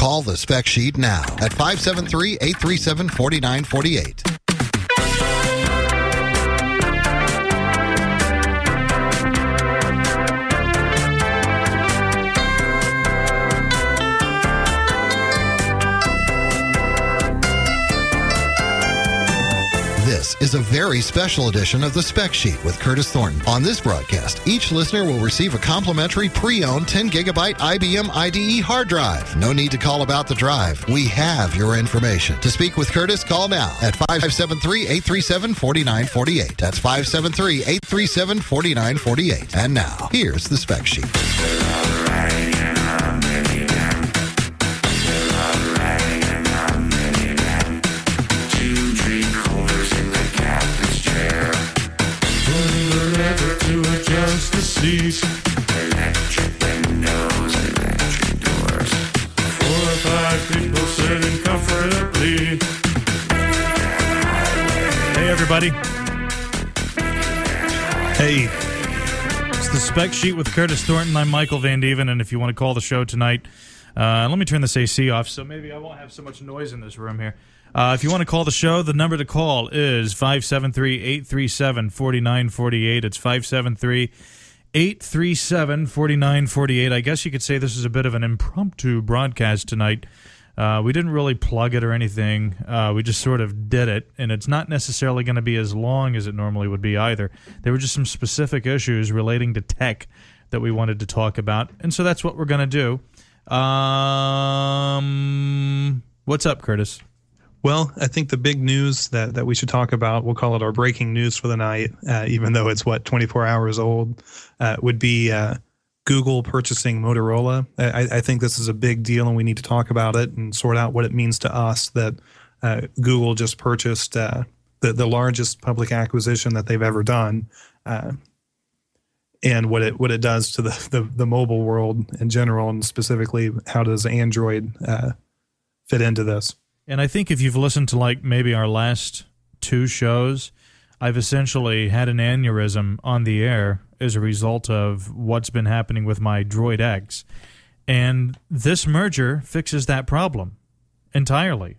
Call the spec sheet now at 573 837 4948. Is a very special edition of the Spec Sheet with Curtis Thornton. On this broadcast, each listener will receive a complimentary pre-owned 10 gigabyte IBM IDE hard drive. No need to call about the drive. We have your information. To speak with Curtis, call now at 573-837-4948. That's 573-837-4948. And now, here's the Spec Sheet. Electric windows, electric doors. Four or five people sitting comfortably. Hey, everybody. Hey, It's the spec sheet with Curtis Thornton. I'm Michael Van Deven, and if you want to call the show tonight, uh, let me turn this AC off so maybe I won't have so much noise in this room here. Uh, if you want to call the show, the number to call is 573 837 4948. It's 573 837 4948. I guess you could say this is a bit of an impromptu broadcast tonight. Uh, we didn't really plug it or anything. Uh, we just sort of did it, and it's not necessarily going to be as long as it normally would be either. There were just some specific issues relating to tech that we wanted to talk about, and so that's what we're going to do. Um, what's up, Curtis? well, I think the big news that, that we should talk about, we'll call it our breaking news for the night, uh, even though it's what 24 hours old, uh, would be uh, Google purchasing Motorola. I, I think this is a big deal, and we need to talk about it and sort out what it means to us that uh, Google just purchased uh, the the largest public acquisition that they've ever done. Uh, and what it what it does to the, the, the mobile world in general, and specifically, how does Android fit into this? And I think if you've listened to like maybe our last two shows, I've essentially had an aneurysm on the air as a result of what's been happening with my Droid X. And this merger fixes that problem entirely.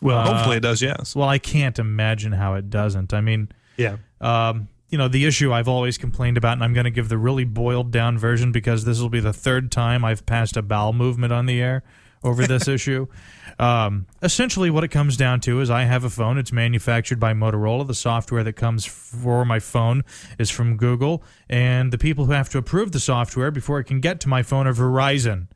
Well, Uh, hopefully it does. Yes. Well, I can't imagine how it doesn't. I mean, Yeah. um, you know, the issue I've always complained about, and I'm going to give the really boiled down version because this will be the third time I've passed a bowel movement on the air over this issue. Um, essentially, what it comes down to is I have a phone. It's manufactured by Motorola. The software that comes for my phone is from Google. And the people who have to approve the software before it can get to my phone are Verizon.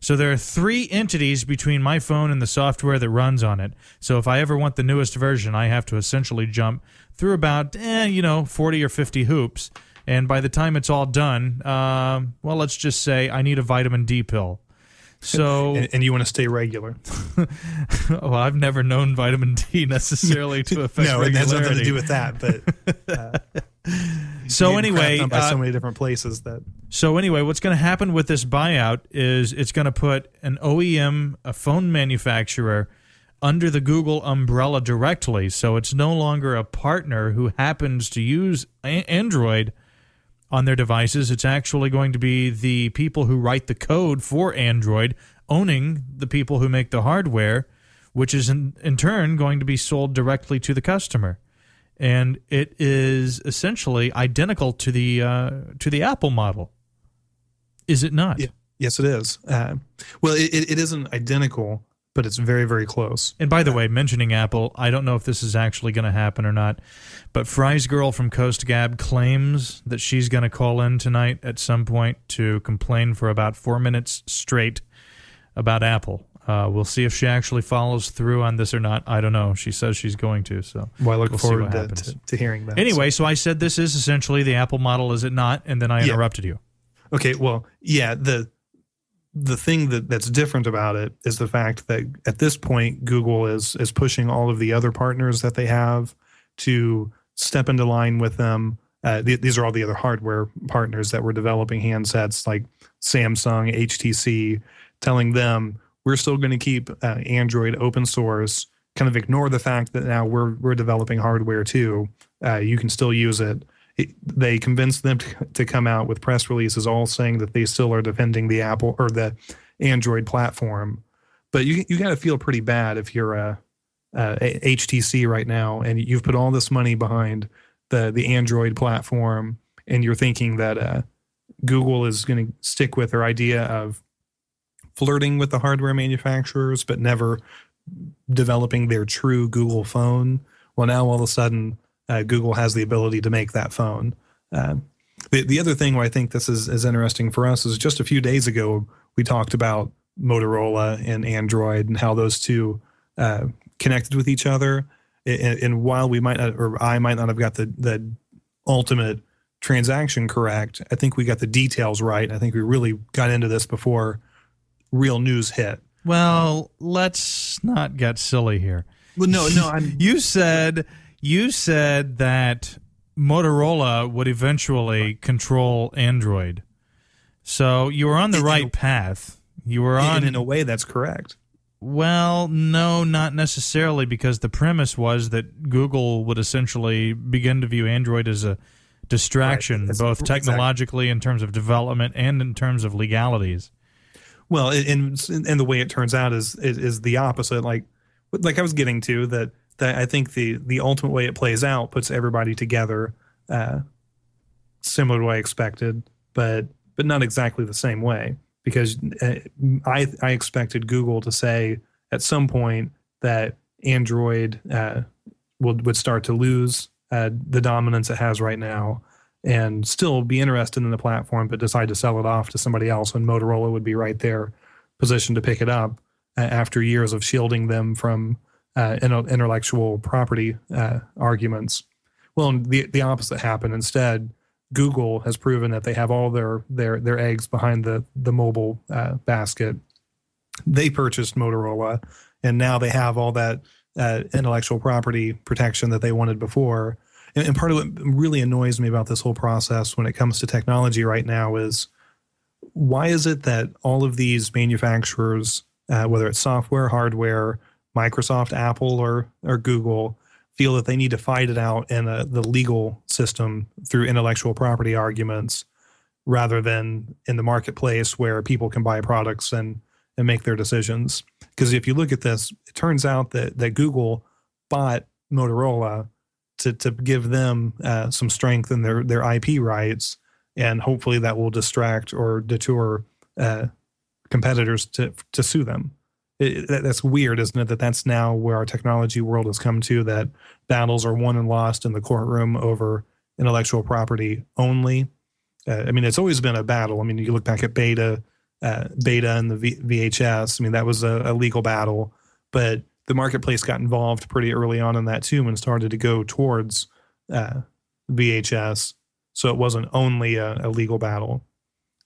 So there are three entities between my phone and the software that runs on it. So if I ever want the newest version, I have to essentially jump through about, eh, you know, 40 or 50 hoops. And by the time it's all done, um, well, let's just say I need a vitamin D pill. So, And, and you want to stay regular. well, I've never known vitamin D necessarily to affect no, it has nothing to do with that. But uh, So anyway, by uh, so many different places that So anyway, what's going to happen with this buyout is it's going to put an OEM, a phone manufacturer, under the Google umbrella directly. So it's no longer a partner who happens to use a- Android on their devices. It's actually going to be the people who write the code for Android owning the people who make the hardware, which is in, in turn going to be sold directly to the customer. And it is essentially identical to the uh, to the Apple model. Is it not? Yeah. yes, it is. Uh, well, it, it it isn't identical, but it's very very close. And by the way, mentioning Apple, I don't know if this is actually going to happen or not, but FrysGirl from Coast Gab claims that she's going to call in tonight at some point to complain for about four minutes straight about Apple. Uh, we'll see if she actually follows through on this or not. I don't know. She says she's going to. So Well, I look We'll forward to, to, to hearing that. anyway, so I said this is essentially the Apple model, is it not? And then I Yeah. interrupted you. Okay, well, yeah, the the thing that that's different about it is the fact that at this point Google is is pushing all of the other partners that they have to step into line with them. Uh, th- these are all the other hardware partners that were developing handsets like Samsung, HTC, telling them we're still going to keep uh, Android open source. Kind of ignore the fact that now we're we're developing hardware too. Uh, you can still use it they convinced them to, to come out with press releases all saying that they still are defending the Apple or the Android platform. but you you got to feel pretty bad if you're a, a HTC right now and you've put all this money behind the the Android platform and you're thinking that uh, Google is going to stick with their idea of flirting with the hardware manufacturers, but never developing their true Google phone. Well, now all of a sudden, uh, Google has the ability to make that phone. Uh, the, the other thing where I think this is, is interesting for us is just a few days ago, we talked about Motorola and Android and how those two uh, connected with each other. And, and while we might not, or I might not have got the, the ultimate transaction correct, I think we got the details right. I think we really got into this before real news hit. Well, let's not get silly here. Well, no, no, I'm You said you said that Motorola would eventually control Android. So you were on the right path. You were on in a way that's correct. Well, no, not necessarily, because the premise was that Google would essentially begin to view Android as a distraction, Right, both exactly. technologically in terms of development and in terms of legalities. Well, and and the way it turns out is is, is the opposite. Like like I was getting to that that I think the the ultimate way it plays out puts everybody together, uh, similar to what I expected, but but not exactly the same way because uh, I I expected Google to say at some point that Android uh, would would start to lose uh, the dominance it has right now and still be interested in the platform, but decide to sell it off to somebody else. And Motorola would be right there, positioned to pick it up uh, after years of shielding them from uh, intellectual property uh, arguments. Well, the the opposite happened. Instead, Google has proven that they have all their their their eggs behind the the mobile uh, basket. They purchased Motorola, and now they have all that uh, intellectual property protection that they wanted before. And, and part of what really annoys me about this whole process when it comes to technology right now is why is it that all of these manufacturers, uh, whether it's software, hardware, Microsoft, Apple, or or Google, feel that they need to fight it out in a, the legal system through intellectual property arguments, rather than in the marketplace where people can buy products and and make their decisions. Because if you look at this, it turns out that that Google bought Motorola to to give them uh, some strength in their their IP rights, and hopefully that will distract or deter uh, competitors to to sue them. It, that, that's weird, isn't it? That that's now where our technology world has come to. That battles are won and lost in the courtroom over intellectual property only. Uh, I mean, it's always been a battle. I mean, you look back at Beta, uh, Beta and the v- VHS. I mean, that was a, a legal battle, but the marketplace got involved pretty early on in that too, and started to go towards uh, VHS. So it wasn't only a, a legal battle.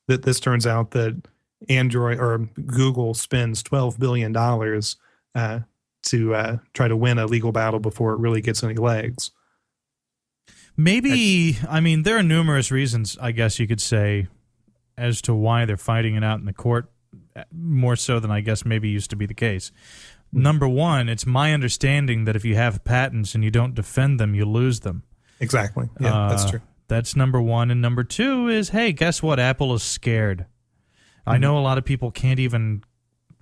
That this turns out that Android or Google spends twelve billion dollars uh, to uh, try to win a legal battle before it really gets any legs. Maybe, I mean, there are numerous reasons, I guess you could say, as to why they're fighting it out in the court, uh, more so than I guess maybe used to be the case. Number one, it's my understanding that if you have patents and you don't defend them, you lose them. Exactly. Yeah, that's Uh, true. That's number one. And number two is hey, guess what? Apple is scared. I Mm-hmm. know a lot of people can't even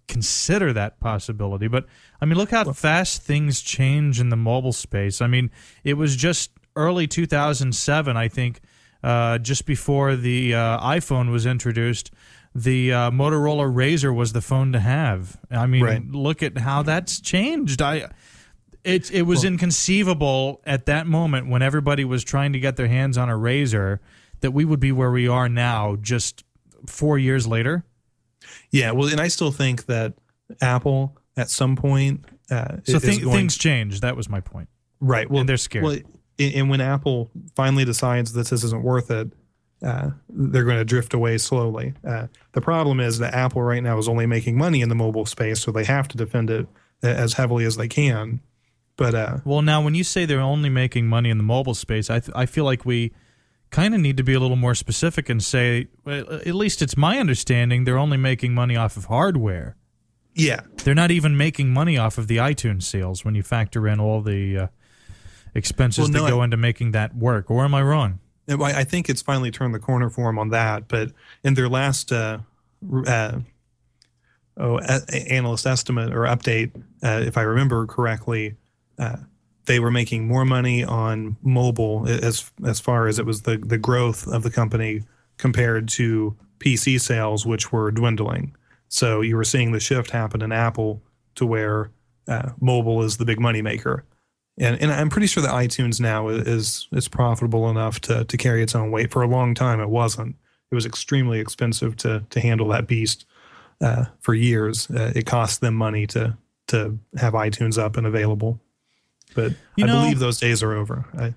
consider that possibility, but I mean, look how fast things change in the mobile space. I mean, it was just early 2007, I think, uh, just before the uh, iPhone was introduced. The uh, Motorola RAZR was the phone to have. I mean, Right. look at how that's changed. I it it was inconceivable at that moment when everybody was trying to get their hands on a razor that we would be where we are now just four years later. Yeah, well, and I still think that Apple at some point uh, So thi- going things change. That was my point. right. Well, and they're scared. Well, and and when Apple finally decides that this isn't worth it, uh, they're going to drift away slowly. Uh, the problem is that Apple right now is only making money in the mobile space, so they have to defend it as heavily as they can. But uh, Well, now when you say they're only making money in the mobile space, I th- I feel like we kind of need to be a little more specific and say, at least it's my understanding they're only making money off of hardware. yeah, They're not even making money off of the iTunes sales when you factor in all the uh, expenses Well, no, that go I- into making that work. Or am I wrong? I think it's finally turned the corner for them on that. But in their last uh, uh, oh, analyst estimate or update, uh, if I remember correctly, uh, they were making more money on mobile as as far as it was the the growth of the company compared to PC sales, which were dwindling. So you were seeing the shift happen in Apple to where uh, mobile is the big money maker. And, and I'm pretty sure that iTunes now is is profitable enough to to carry its own weight. For a long time, it wasn't. It was extremely expensive to to handle that beast uh, for years. Uh, it cost them money to to have iTunes up and available. But You I know- believe those days are over. I,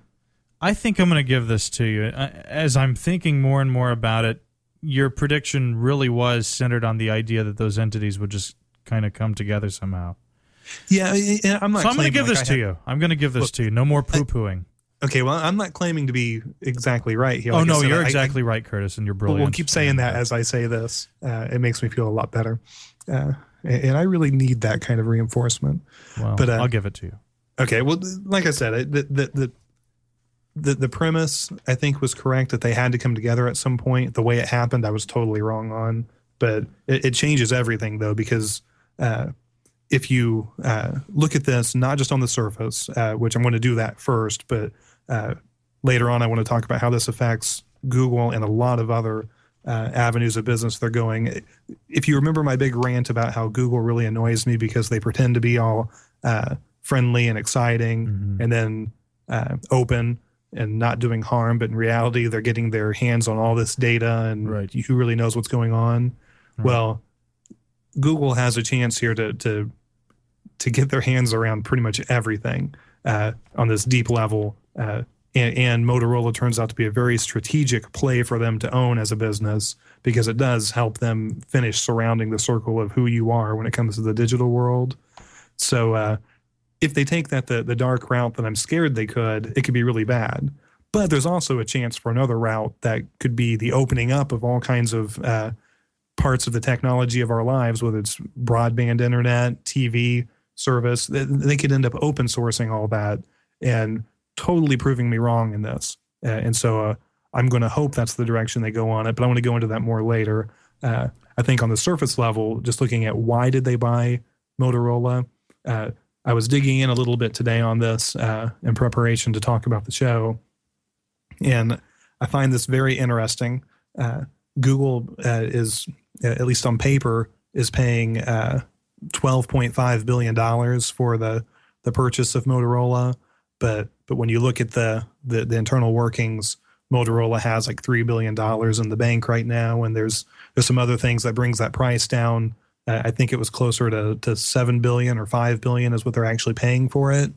I think I'm going to give this to you. As I'm thinking more and more about it, your prediction really was centered on the idea that those entities would just kind of come together somehow. yeah, I- I- I'm not. So I'm going to give like this I to have- you. I'm going to give this Look, to you. No more poo pooing. Okay, well, I'm not claiming to be exactly right here. Oh Like I no, said, you're I- I- exactly right, Curtis, and you're brilliant. we'll keep saying that as I say this. Uh, it makes me feel a lot better, uh, and, and I really need that kind of reinforcement. Well, but, uh, I'll give it to you. Okay, well, like I said, the the the the, premise I think was correct that they had to come together at some point. The way it happened, I was totally wrong on, but it, it changes everything though because. Uh, if you uh, look at this, not just on the surface, uh, which I'm going to do that first, but uh, later on, I want to talk about how this affects Google and a lot of other uh, avenues of business they're going. If you remember my big rant about how Google really annoys me because they pretend to be all uh, friendly and exciting and then uh, open and not doing harm, but in reality, they're getting their hands on all this data and Right. who really knows what's going on. Well, Google has a chance here to to to get their hands around pretty much everything uh, on this deep level. Uh, and, and Motorola turns out to be a very strategic play for them to own as a business because it does help them finish surrounding the circle of who you are when it comes to the digital world. So uh, if they take that the, the dark route that I'm scared they could, it could be really bad. But there's also a chance for another route that could be the opening up of all kinds of uh, parts of the technology of our lives, whether it's broadband internet, TV service. They, they could end up open sourcing all that and totally proving me wrong in this. Uh, and so uh, I'm going to hope that's the direction they go on it, but I want to go into that more later. Uh, I think on the surface level, just looking at why did they buy Motorola, uh, I was digging in a little bit today on this uh, in preparation to talk about the show. And I find this very interesting. Uh, Google uh, is, uh, at least on paper, is paying uh, $12.5 billion for the, the purchase of Motorola. But but when you look at the, the, the internal workings, Motorola has like $3 billion in the bank right now. And there's there's some other things that brings that price down. I think it was closer to, to 7 billion or 5 billion is what they're actually paying for it.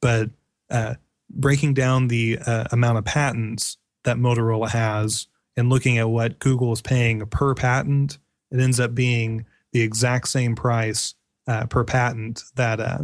But uh, breaking down the uh, amount of patents that Motorola has and looking at what Google is paying per patent, it ends up being the exact same price uh, per patent that uh,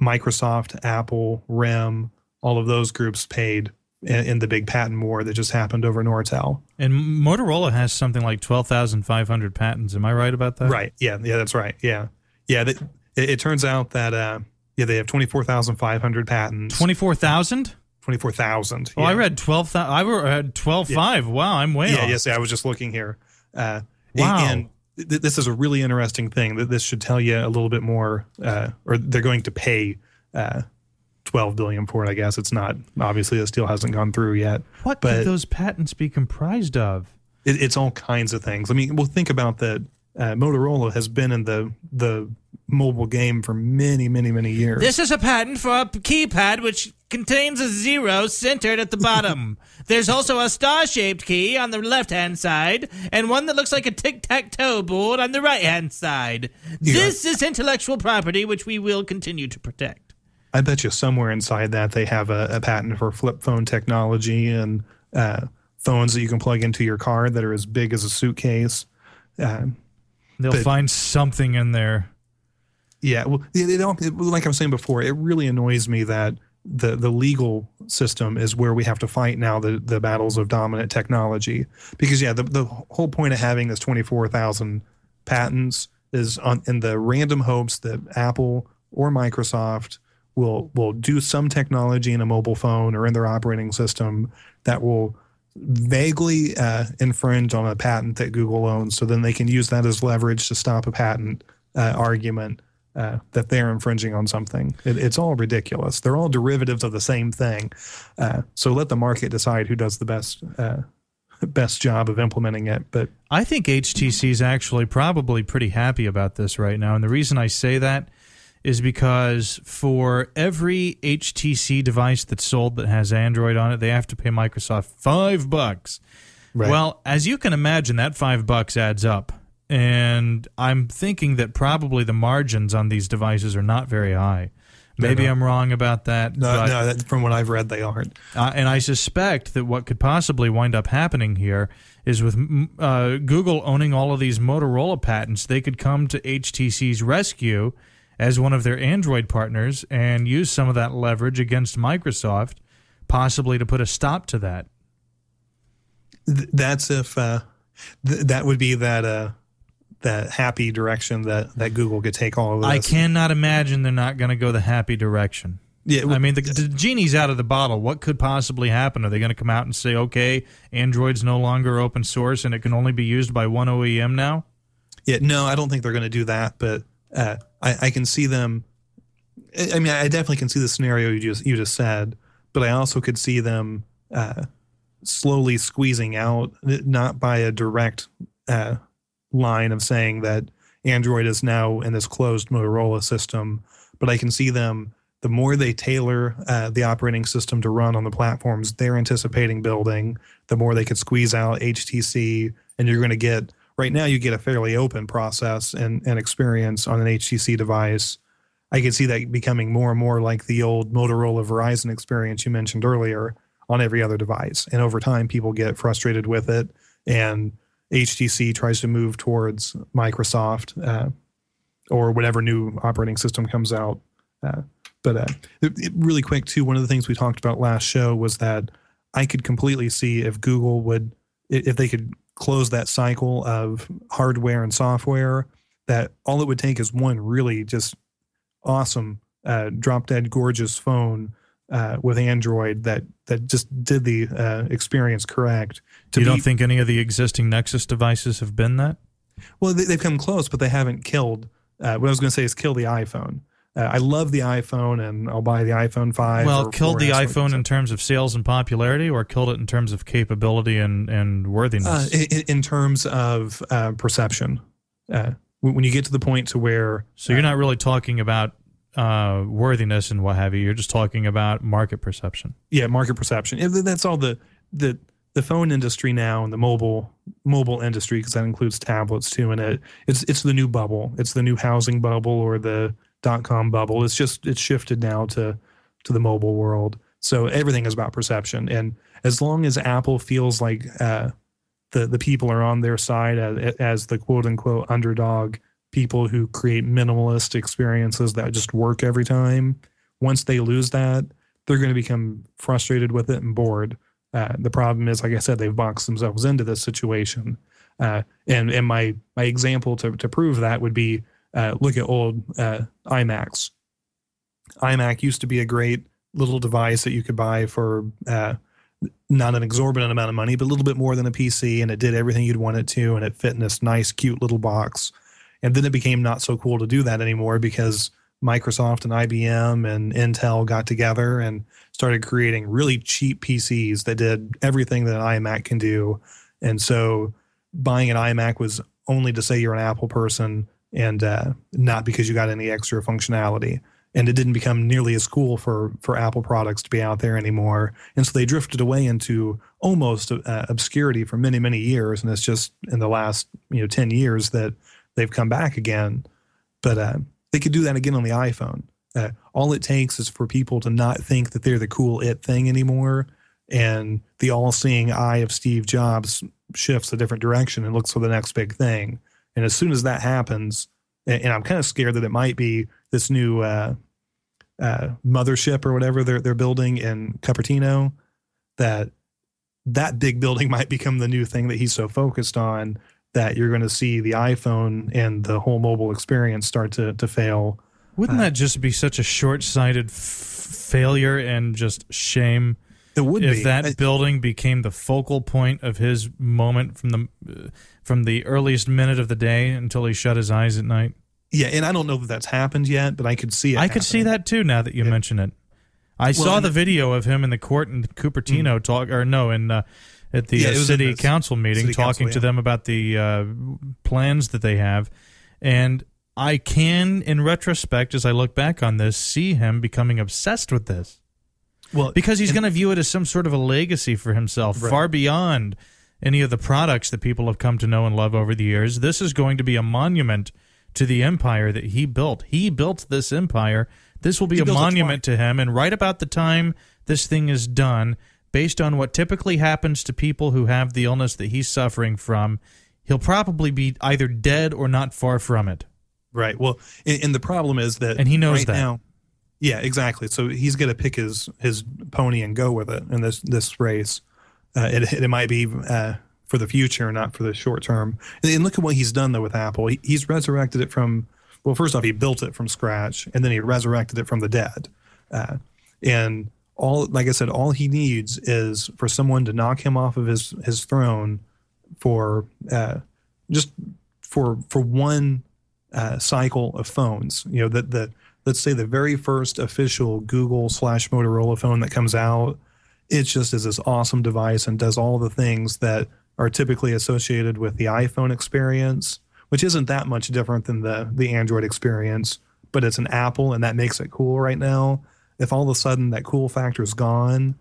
Microsoft, Apple, RIM, all of those groups paid in, in the big patent war that just happened over Nortel. And Motorola has something like 12,500 patents. Am I right about that? Right. Yeah. Yeah. That's right. Yeah. Yeah. That, it, it turns out that uh, yeah they have twenty four thousand five hundred patents. 24,000? Twenty four thousand. Oh, I read 12,000. I read 12,500. Wow, I'm way Yeah. off. Yes. I was just looking here. Uh, Wow. And th- this is a really interesting thing. That this should tell you a little bit more, uh, or they're going to pay uh, twelve billion for it. I guess it's not obviously this deal hasn't gone through yet. What but- could those patents be comprised of? it, it's all kinds of things. I mean, we'll think about that. Uh, Motorola has been in the the mobile game for many, many, many years. This is a patent for a keypad which contains a zero centered at the bottom. There's also a star shaped key on the left hand side and one that looks like a tic tac toe board on the right hand side. This is intellectual property which we will continue to protect. I bet you somewhere inside that they have a, a patent for flip phone technology and uh, phones that you can plug into your car that are as big as a suitcase. Uh, They'll But- find something in there. yeah, well, it, don't- it- like I was saying before, it really annoys me that the the legal system is where we have to fight now the the battles of dominant technology because yeah the the whole point of having this 24,000 patents is on in the random hopes that Apple or Microsoft will will do some technology in a mobile phone or in their operating system that will vaguely uh, infringe on a patent that Google owns. So then they can use that as leverage to stop a patent uh, argument uh, that they're infringing on something. It, it's all ridiculous. They're all derivatives of the same thing. Uh, so let the market decide who does the best uh, best job of implementing it. But I think HTC is actually probably pretty happy about this right now. And the reason I say that is because for every HTC device that's sold that has Android on it, they have to pay Microsoft five bucks. Right. Well, as you can imagine, that five bucks adds up. And I'm thinking that probably the margins on these devices are not very high. Maybe no. I'm wrong about that. no, no, that, from what I've read, they aren't. uh, and I suspect that what could possibly wind up happening here is with mm, uh, Google owning all of these Motorola patents, they could come to HTC's rescue as one of their Android partners and use some of that leverage against Microsoft, possibly to put a stop to that. Th- that's if uh, th- that would be that uh, that happy direction that that Google could take all of this. I cannot imagine they're not going to go the happy direction. Yeah, I mean, the, the genie's out of the bottle. What could possibly happen? Are they going to come out and say, okay, Android's no longer open source and it can only be used by one OEM now? Yeah, no, I don't think they're going to do that, but uh, I, I can see them. I mean, I definitely can see the scenario you just you just said, but I also could see them uh, slowly squeezing out, not by a direct uh, line of saying that Android is now in this closed Motorola system, but I can see them. The more they tailor uh, the operating system to run on the platforms they're anticipating building, the more they could squeeze out HTC, and you're going to get right now you get a fairly open process and, and experience on an HTC device. I can see that becoming more and more like the old Motorola Verizon experience you mentioned earlier on every other device. And over time, people get frustrated with it, and HTC tries to move towards Microsoft uh, or whatever new operating system comes out. Uh, but uh, it, it- really quick, too, one of the things we talked about last show was that I could completely see if Google would, if they could close that cycle of hardware and software, that all it would take is one really just awesome, uh, drop dead gorgeous phone uh, with Android that that just did the uh, experience correct. You don't think any of the existing Nexus devices have been that? well, they, they've come close, but they haven't killed. Uh, what I was going to say is kill the iPhone. Uh, I love the iPhone, and I'll buy the iPhone five. Well, or killed the 4S, or iPhone in terms of sales and popularity, or killed it in terms of capability and, and worthiness? uh, in, in terms of uh, perception. Uh, when when you get to the point to where so you're not really talking about uh, worthiness and what have you. You're just talking about market perception. yeah market perception that's all the the the phone industry now and the mobile mobile industry because that includes tablets too and it it's it's the new bubble it's the new housing bubble or the dot com bubble it's just it's shifted now to to the mobile world so everything is about perception and as long as apple feels like uh the the people are on their side as, as the quote unquote underdog people who create minimalist experiences that just work every time once they lose that they're going to become frustrated with it and bored. Uh, the problem is, like I said, they've boxed themselves into this situation. Uh, and and my my example to to prove that would be uh, look at old uh, iMacs. iMac used to be a great little device that you could buy for uh, not an exorbitant amount of money, but a little bit more than a PC, and it did everything you'd want it to, and it fit in this nice, cute little box. And then it became not so cool to do that anymore because Microsoft and IBM and Intel got together and started creating really cheap PCs that did everything that an iMac can do. And so buying an iMac was only to say you're an Apple person and uh, not because you got any extra functionality. And it didn't become nearly as cool for for Apple products to be out there anymore. And so they drifted away into almost uh, obscurity for many many years. And it's just in the last you know ten years that they've come back again. But uh, they could do that again on the iPhone. Uh, all it takes is for people to not think that they're the cool it thing anymore, and the all-seeing eye of Steve Jobs shifts a different direction and looks for the next big thing. And as soon as that happens, and, and I'm kind of scared that it might be this new uh, uh, mothership or whatever they're they're building in Cupertino, that that big building might become the new thing that he's so focused on that you're going to see the iPhone and the whole mobile experience start to to fail. Wouldn't that just be such a short-sighted f- failure and just shame It would if be. that I- building became the focal point of his moment from the uh, from the earliest minute of the day until he shut his eyes at night. yeah, and I don't know that that's happened yet, but I could see it. I could see that too. Now that you mention it, I saw the video of him in the court in Cupertino talk, or no, in uh, at the. Yeah, uh, it was in city the council meeting, city talking council, to them about the uh, plans that they have, and I can, in retrospect, as I look back on this, see him becoming obsessed with this Well, because he's going to view it as some sort of a legacy for himself, Right. far beyond any of the products that people have come to know and love over the years. This is going to be a monument to the empire that he built. He built this empire. This will be He a monument to him. And right about the time this thing is done, based on what typically happens to people who have the illness that he's suffering from, he'll probably be either dead or not far from it. Right. Well, and, and the problem is that, And he knows right that. now. Yeah, exactly. So he's going to pick his his pony and go with it in this this race. Uh, it it might be uh, for the future, not for the short term. And, and look at what he's done though with Apple. He, he's resurrected it from. Well, first off, he built it from scratch, and then he resurrected it from the dead. Uh, and all, like I said, all he needs is for someone to knock him off of his his throne for uh, just for for one uh, cycle of phones. You know, that the let's say the very first official Google slash Motorola phone that comes out, it just is this awesome device and does all the things that are typically associated with the iPhone experience, which isn't that much different than the the Android experience, but it's an Apple and that makes it cool right now. If all of a sudden that cool factor is gone,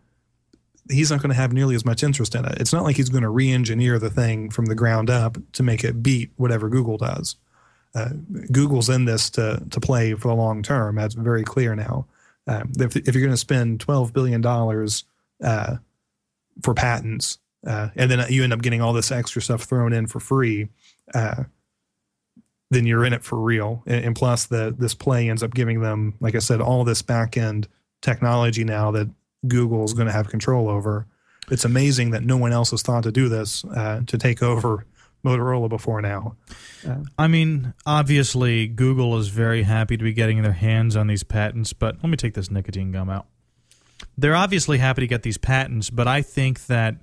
he's not going to have nearly as much interest in it. It's not like he's going to re-engineer the thing from the ground up to make it beat whatever Google does. Uh, Google's in this to to play for the long term. That's very clear now. Um, if, if you're going to spend twelve billion dollars uh, for patents, uh, and then you end up getting all this extra stuff thrown in for free, uh, then you're in it for real. And, and plus, the this play ends up giving them, like I said, all this back end technology now that Google is going to have control over. It's amazing that no one else has thought to do this uh, to take over Motorola before now. Uh, I mean, obviously, Google is very happy to be getting their hands on these patents, but let me take this nicotine gum out. They're obviously happy to get these patents, but I think that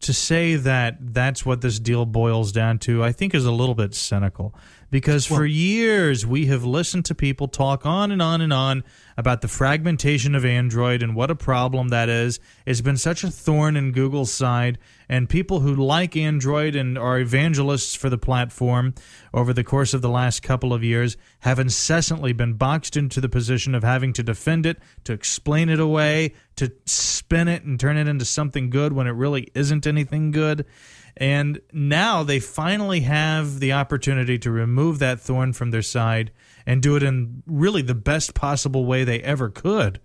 to say that that's what this deal boils down to, I think is a little bit cynical. Because for years we have listened to people talk on and on and on about the fragmentation of Android and what a problem that is. It's been such a thorn in Google's side, and people who like Android and are evangelists for the platform over the course of the last couple of years have incessantly been boxed into the position of having to defend it, to explain it away, to spin it and turn it into something good when it really isn't anything good. And now they finally have the opportunity to remove that thorn from their side and do it in really the best possible way they ever could,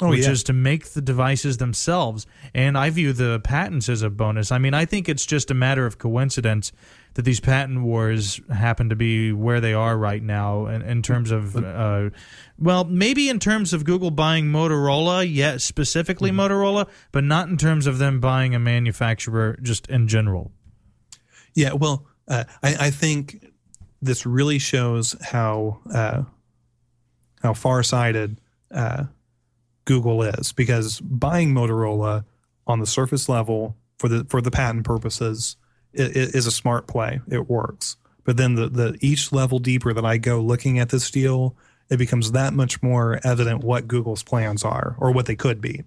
Oh, which yeah. is to make the devices themselves. And I view the patents as a bonus. I mean, I think it's just a matter of coincidence that these patent wars happen to be where they are right now in, in terms of, uh, well, maybe in terms of Google buying Motorola, yes, specifically Mm-hmm. Motorola, but not in terms of them buying a manufacturer just in general. Yeah, well, uh, I, I think this really shows how uh, how far-sighted uh, Google is because buying Motorola on the surface level for the for the patent purposes is a smart play. It works, but then the the each level deeper that I go looking at this deal, it becomes that much more evident what Google's plans are or what they could be,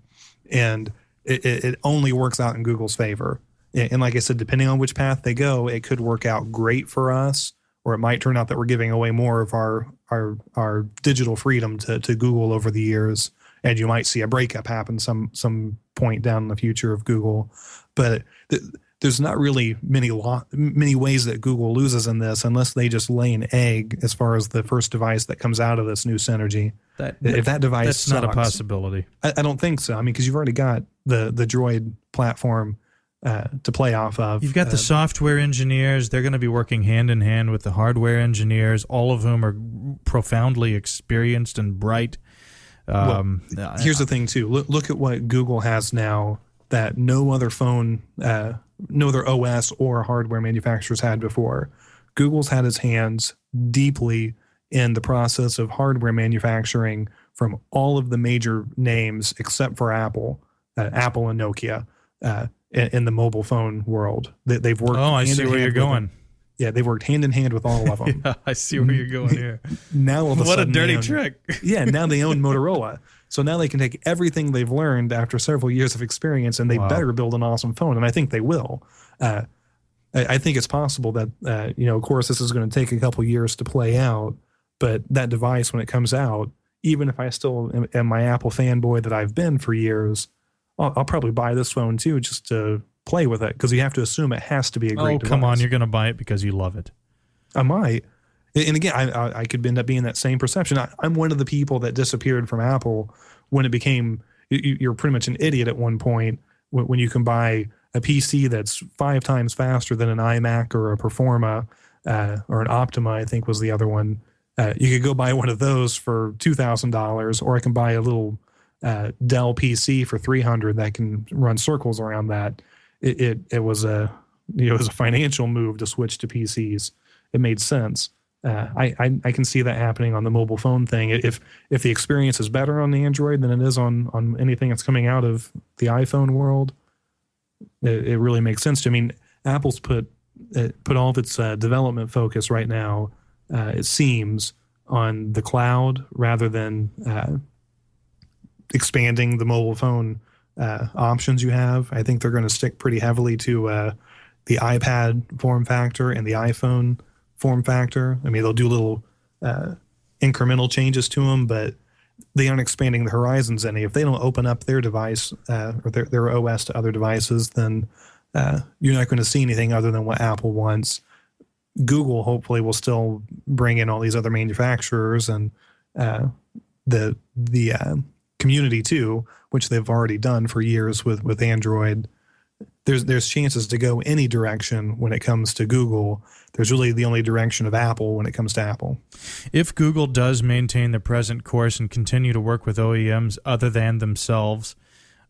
and it, it it only works out in Google's favor. And like I said, depending on which path they go, it could work out great for us, or it might turn out that we're giving away more of our our our digital freedom to, to Google over the years, and you might see a breakup happen some some point down in the future of Google. But th- there's not really many lo- many ways that Google loses in this unless they just lay an egg as far as the first device that comes out of this new synergy. That, If that device that's not a possibility. I, I don't think so. I mean, because you've already got the the Droid platform uh, to play off of. You've got the Uh, software engineers. They're going to be working hand in hand with the hardware engineers, all of whom are profoundly experienced and bright. Um, here's the thing too. Look, look at what Google has now that no other phone, uh, no other OS or hardware manufacturers had before. Google's had its hands deeply in the process of hardware manufacturing from all of the major names except for Apple. uh, Apple and Nokia uh, in, in the mobile phone world. They, they've worked. Oh, I see where you're them. going. Yeah, they've worked hand in hand with all of them. I see where you're going here. Now all of a What a sudden they dirty own- trick. yeah, now they own Motorola. So now they can take everything they've learned after several years of experience and they Wow. better build an awesome phone. And I think they will. Uh, I, I think it's possible that, uh, you know, of course, this is going to take a couple years to play out, but that device, when it comes out, even if I still am, am my Apple fanboy that I've been for years, I'll, I'll probably buy this phone too just to play with it because you have to assume it has to be a great Oh, device. come on. You're going to buy it because you love it. I might. And again, I, I, could end up being that same perception. I, I'm one of the people that disappeared from Apple when it became you, you're pretty much an idiot at one point when, you can buy a PC that's five times faster than an iMac or a Performa uh, or an Optima, I think was the other one. Uh, you could go buy one of those for two thousand dollars, or I can buy a little uh, Dell PC for three hundred that can run circles around that. It, it it was a it was a financial move to switch to PCs. It made sense. Uh, I, I I can see that happening on the mobile phone thing. If if the experience is better on the Android than it is on on anything that's coming out of the iPhone world, it, it really makes sense to. I mean, Apple's put uh, put all of its uh, development focus right now. Uh, it seems on the cloud rather than uh, expanding the mobile phone uh, options you have. I think they're going to stick pretty heavily to the iPad form factor and the iPhone form factor. I mean, they'll do little uh, incremental changes to them, but they aren't expanding the horizons any. If they don't open up their device uh, or their, their OS to other devices, then uh, you're not going to see anything other than what Apple wants. Google hopefully will still bring in all these other manufacturers and uh, the the uh, community too, which they've already done for years with with Android. There's there's chances to go any direction when it comes to Google. There's really the only direction of Apple when it comes to Apple. If Google does maintain the present course and continue to work with OEMs other than themselves,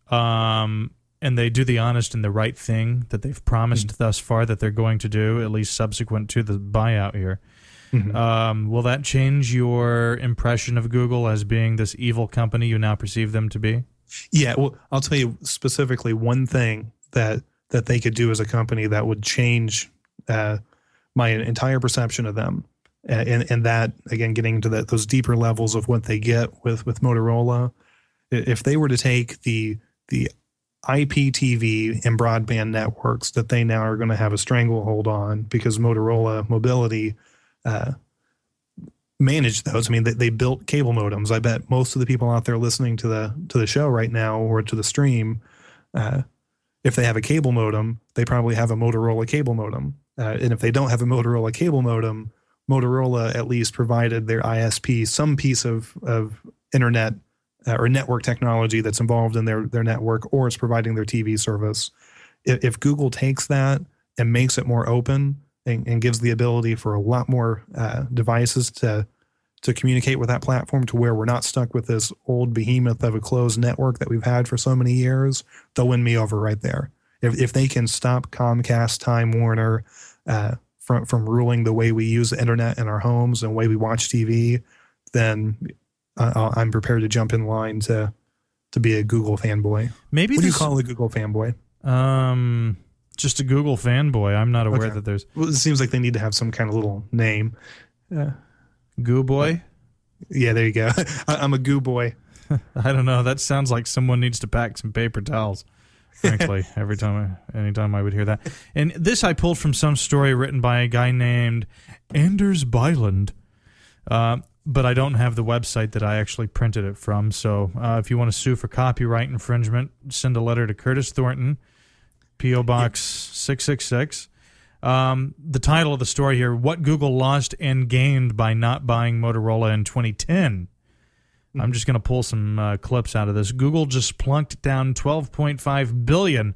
um, and they do the honest and the right thing that they've promised thus far that they're going to do, at least subsequent to the buyout here, um, will that change your impression of Google as being this evil company you now perceive them to be? Yeah, well, I'll tell you specifically one thing that that they could do as a company that would change uh, my entire perception of them, and and that again, getting into that those deeper levels of what they get with with Motorola. If they were to take the the IPTV and broadband networks that they now are going to have a stranglehold on because Motorola Mobility uh, managed those. I mean, they, they built cable modems. I bet most of the people out there listening to the to the show right now or to the stream, uh, if they have a cable modem, they probably have a Motorola cable modem. Uh, and if they don't have a Motorola cable modem, Motorola at least provided their ISP some piece of of internet uh, or network technology that's involved in their their network, or it's providing their TV service. If, if Google takes that and makes it more open and, and gives the ability for a lot more uh, devices to to communicate with that platform to where we're not stuck with this old behemoth of a closed network that we've had for so many years, they'll win me over right there. If, if they can stop Comcast, Time Warner uh, from, from ruling the way we use the internet in our homes and the way we watch TV, then uh, I'm prepared to jump in line to to be a Google fanboy. Maybe What do you this, call a Google fanboy? um, just a Google fanboy. I'm not aware Okay. that there's Well, it seems like they need to have some kind of little name. Goo Boy. Yeah, there you go. I, I'm a goo boy. I don't know. That sounds like someone needs to pack some paper towels. Frankly, every time, I, anytime I would hear that. And this I pulled from some story written by a guy named Anders Bylund. Uh, but I don't have the website that I actually printed it from. So uh, if you want to sue for copyright infringement, send a letter to Curtis Thornton, P.O. Box 666. Um, the title of the story here What Google Lost and Gained by Not Buying Motorola in 2010. I'm just going to pull some uh, clips out of this. Google just plunked down 12.5 billion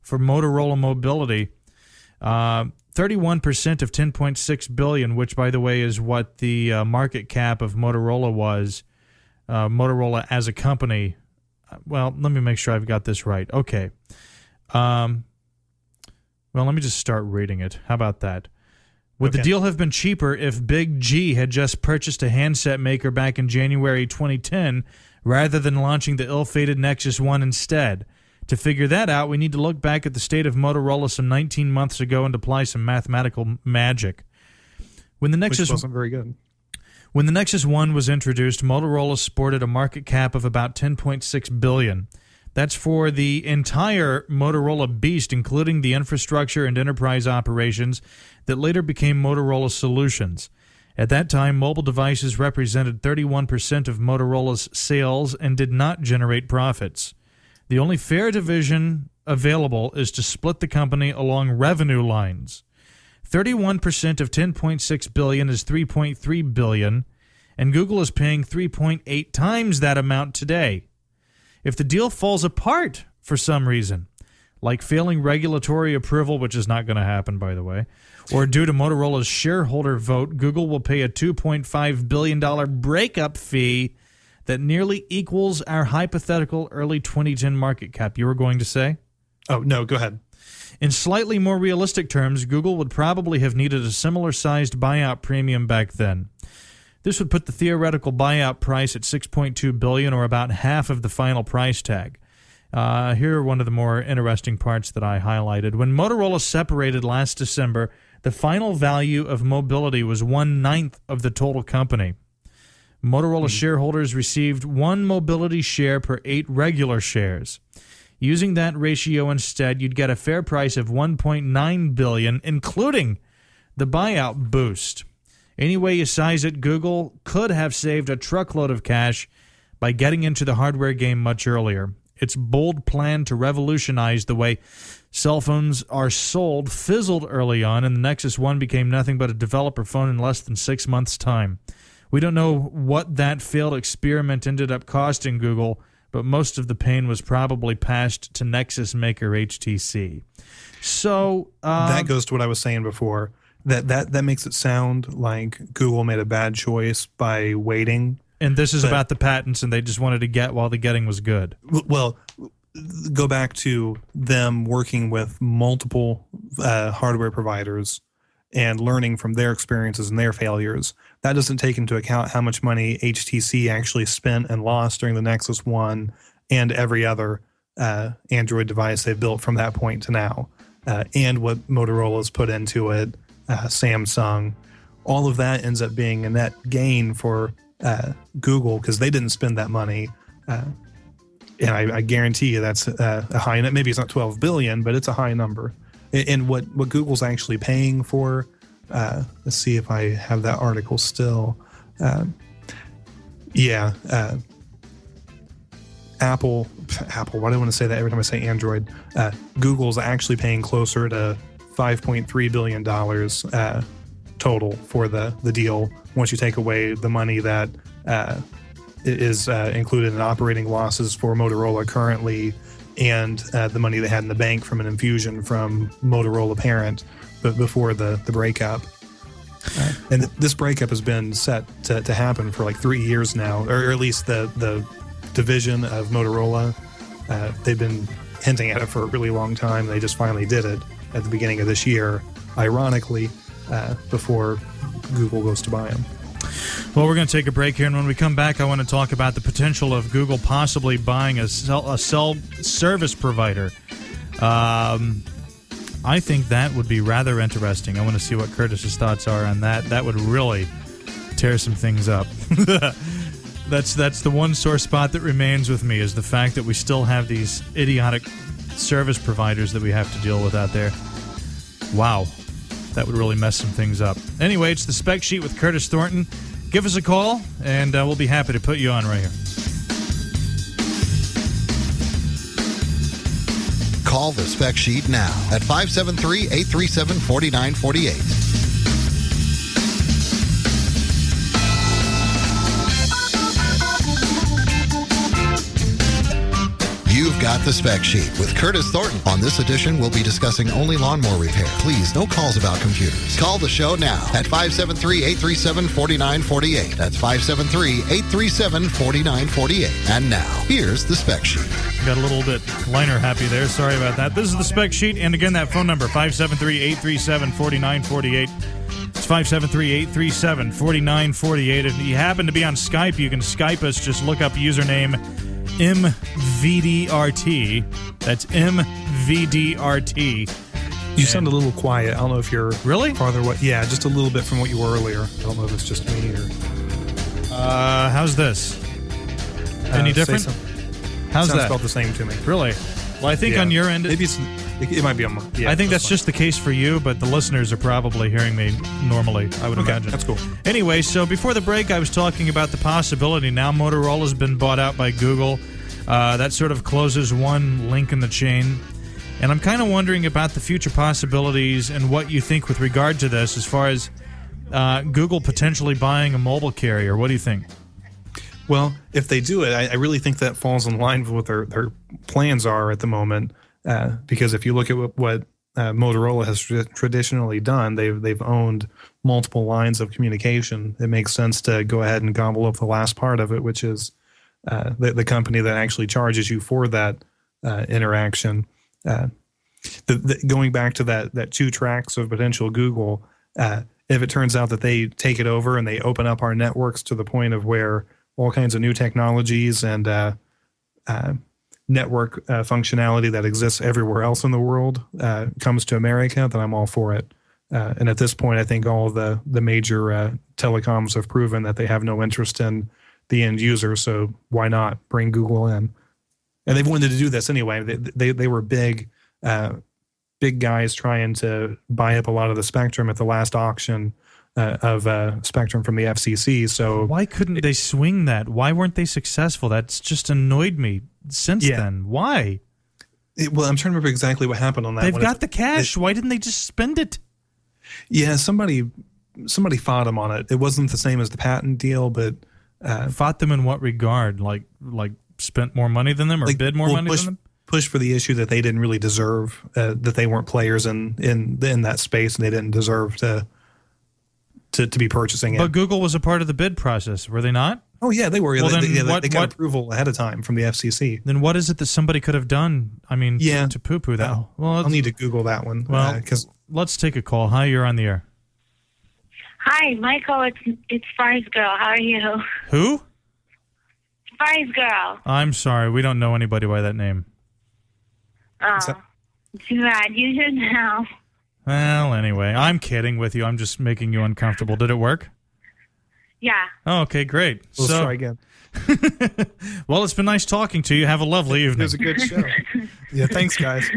for Motorola Mobility. Uh, 31% of 10.6 billion, which by the way is what the uh, market cap of Motorola was. Uh, Motorola as a company. uh, Well, let me make sure I've got this right. Okay. Um, well, let me just start reading it. How about that? Would the deal have been cheaper if Big G had just purchased a handset maker back in January 2010 rather than launching the ill fated Nexus 1 instead? To figure that out, we need to look back at the state of Motorola some 19 months ago and apply some mathematical magic. When the which Nexus wasn't very good. when the Nexus 1 was introduced, Motorola sported a market cap of about 10.6 billion. That's for the entire Motorola beast including the infrastructure and enterprise operations that later became Motorola Solutions. At that time, mobile devices represented 31% of Motorola's sales and did not generate profits. The only fair division available is to split the company along revenue lines. 31% of 10.6 billion is 3.3 billion, and Google is paying 3.8 times that amount today. If the deal falls apart for some reason, like failing regulatory approval, which is not going to happen, by the way, or due to Motorola's shareholder vote, Google will pay a $2.5 billion breakup fee that nearly equals our hypothetical early 2010 market cap. You were going to say? Oh no, go ahead. In slightly more realistic terms, Google would probably have needed a similar sized buyout premium back then. This would put the theoretical buyout price at 6.2 billion or about half of the final price tag. Uh, here are one of the more interesting parts that I highlighted. When Motorola separated last December, the final value of mobility was one ninth of the total company. Motorola shareholders received one mobility share per eight regular shares. Using that ratio instead, you'd get a fair price of 1.9 billion, including the buyout boost. Any way you size it, Google could have saved a truckload of cash by getting into the hardware game much earlier. Its bold plan to revolutionize the way cell phones are sold fizzled early on, and the Nexus 1 became nothing but a developer phone in less than six months' time. We don't know what that failed experiment ended up costing Google, but most of the pain was probably passed to Nexus maker HTC. So um, that goes to what I was saying before. That that that makes it sound like Google made a bad choice by waiting. and this is but- about the patents, and they just wanted to get while the getting was good. Well, go back to them working with multiple uh, hardware providers and learning from their experiences and their failures. That doesn't take into account how much money HTC actually spent and lost during the Nexus One and every other uh, Android device they've built from that point to now, uh, and what Motorola's put into it, uh, Samsung. All of that ends up being a net gain for uh, Google because they didn't spend that money. Uh, and I, I guarantee you that's uh, a high. Maybe it's not 12 billion, but it's a high number. And- And what what Google's actually paying for? Uh, let's see if I have that article still. Um, yeah, uh, Apple. Apple. Why do I want to say that every time I say Android? Uh, Google's actually paying closer to 5.3 billion dollars uh, total for the the deal. Once you take away the money that uh, is uh, included in operating losses for Motorola currently, and uh, the money they had in the bank from an infusion from Motorola parent, but before the the breakup. Uh, and th- this breakup has been set to, to happen for like three years now, or at least the the division of Motorola. Uh, they've been hinting at it for a really long time. They just finally did it at the beginning of this year, ironically, uh, before Google goes to buy them. Well, we're going to take a break here, and when we come back, I want to talk about the potential of Google possibly buying a cell, a cell service provider. Um, I think that would be rather interesting. I want to see what Curtis's thoughts are on that. That would really tear some things up. that's that's the one sore spot that remains with me is the fact that we still have these idiotic service providers that we have to deal with out there. Wow, that would really mess some things up. Anyway, it's the spec sheet with Curtis Thornton. Give us a call, and uh, we'll be happy to put you on right here. Call the spec sheet now at 573 837 4948. Got the spec sheet with Curtis Thornton. On this edition, we'll be discussing only lawnmower repair. Please, no calls about computers. Call the show now at 573 837 4948. That's 573 837 4948. And now, here's the spec sheet. Got a little bit liner happy there. Sorry about that. This is the spec sheet, and again, that phone number 573 837 4948. It's 573 837 4948. If you happen to be on Skype, you can Skype us. Just look up username MV MVDRT. That's MVDRT. You sound a little quiet. I don't know if you're Really? farther away. Yeah, just a little bit from what you were earlier. I don't know if it's just me or Uh, how's this? Any uh, different? some- How's Sounds that? about the same to me. Really? Well, I think Yeah. on your end, maybe it's it, it might be on my. Yeah, I think that's just the case for you, but the listeners are probably hearing me normally, I would Okay, imagine. that's cool. Anyway, so before the break, I was talking about the possibility now Motorola's been bought out by Google. Uh, that sort of closes one link in the chain. And I'm kind of wondering about the future possibilities and what you think with regard to this as far as uh, Google potentially buying a mobile carrier. What do you think? Well, if they do it, I, I really think that falls in line with what their, their plans are at the moment. Uh, because if you look at what, what uh, Motorola has tra- traditionally done, they've they've owned multiple lines of communication. It makes sense to go ahead and gobble up the last part of it, which is uh, the the company that actually charges you for that uh, interaction. Uh, the, the, going back to that that two tracks of potential Google, uh, if it turns out that they take it over and they open up our networks to the point of where all kinds of new technologies and uh, network functionality that exists everywhere else in the world comes to America, then I'm all for it. And at this point, I think all the the major telecoms have proven that they have no interest in the end user. So why not bring Google in? And they've wanted to do this anyway. They they, they were big, uh, big guys trying to buy up a lot of the spectrum at the last auction uh, of uh, spectrum from the FCC. So Why couldn't they swing that? Why weren't they successful? That's just annoyed me since Yeah. then. Why? it- well, I'm trying to remember exactly what happened on that. They've one. got the cash. Why didn't they just spend it? Yeah, somebody somebody fought him on it. It wasn't the same as the patent deal, but uh, Fought them in what regard? Like like spent more money than them or like, bid more well, money push, than them? push for the issue that they didn't really deserve, uh, that they weren't players in in in that space, and they didn't deserve to to, to be purchasing it. But Google was a part of the bid process, were they not? oh yeah, they were. Well, they, then they- what- they got what- approval ahead of time from the FCC. Then what is it that somebody could have done? I mean, Yeah. to poo poo that. Well, I'll need to Google that one. Well- because let's take a call. Hi, you're on the air. Hi, Michael. It's it's FrysGirl. How are you? Who? FrysGirl. I'm sorry, we don't know anybody by that name. Oh, that- too bad. You should know. Well, anyway, I'm kidding with you. I'm just making you uncomfortable. Did it work? Yeah. Oh, okay, great. let's so, try again. well, it's been nice talking to you. Have a lovely evening. It evening. was a good show. yeah, thanks, guys.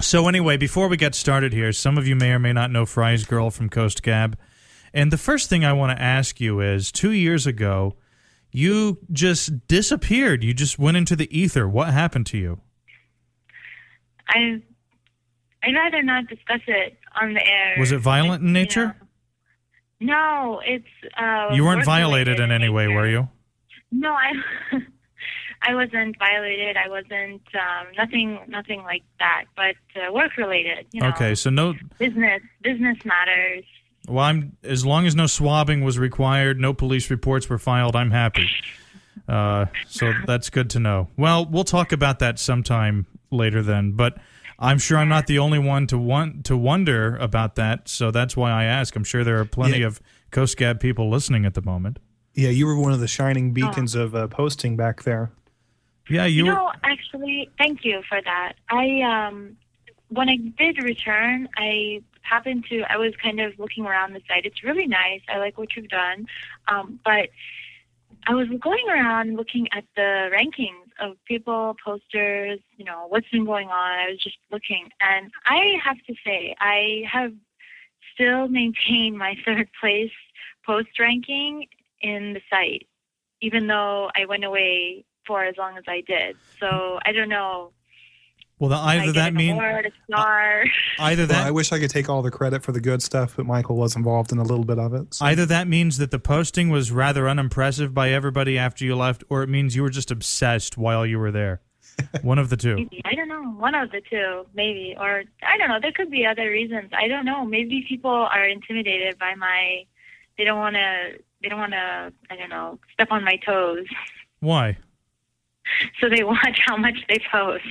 So anyway, before we get started here, some of you may or may not know FrysGirl from Coast Gab. And the first thing I want to ask you is 2 years ago, you just disappeared. You just went into the ether. What happened to you? I I'd rather not discuss it on the air. Was it violent in You nature? know. No, it's. Uh, You weren't violated in any way, were you? No, I. I wasn't violated. I wasn't um, nothing, nothing like that. But uh, work related, you know. Okay, so no Business, business matters. well, I'm as long as no swabbing was required, no police reports were filed, I'm happy. Uh, so that's good to know. Well, we'll talk about that sometime later then, but I'm sure I'm not the only one to want to wonder about that, so that's why I ask. I'm sure there are plenty Yeah. of Coast Gab people listening at the moment. Yeah, you were one of the shining beacons of uh, posting back there. Yeah, you, You were actually, thank you for that. I um, when I did return, I happened to. I was kind of looking around the site. It's really nice. I like what you've done, um, but I was going around looking at the rankings of people, posters. You know, what's been going on. I was just looking, and I have to say, I have still maintained my third place post ranking in the site, even though I went away for as long as I did. So I don't know. well, the, I either get that an mean award, a either Well, that I wish I could take all the credit for the good stuff, but Michael was involved in a little bit of it. so- Either that means that the posting was rather unimpressive by everybody after you left, or it means you were just obsessed while you were there. One of the two. Maybe. I don't know. One of the two, maybe. Or I don't know. There could be other reasons. I don't know. Maybe people are intimidated by my. They don't want to. They don't want to. I don't know. Step on my toes. Why? So they watch how much they post.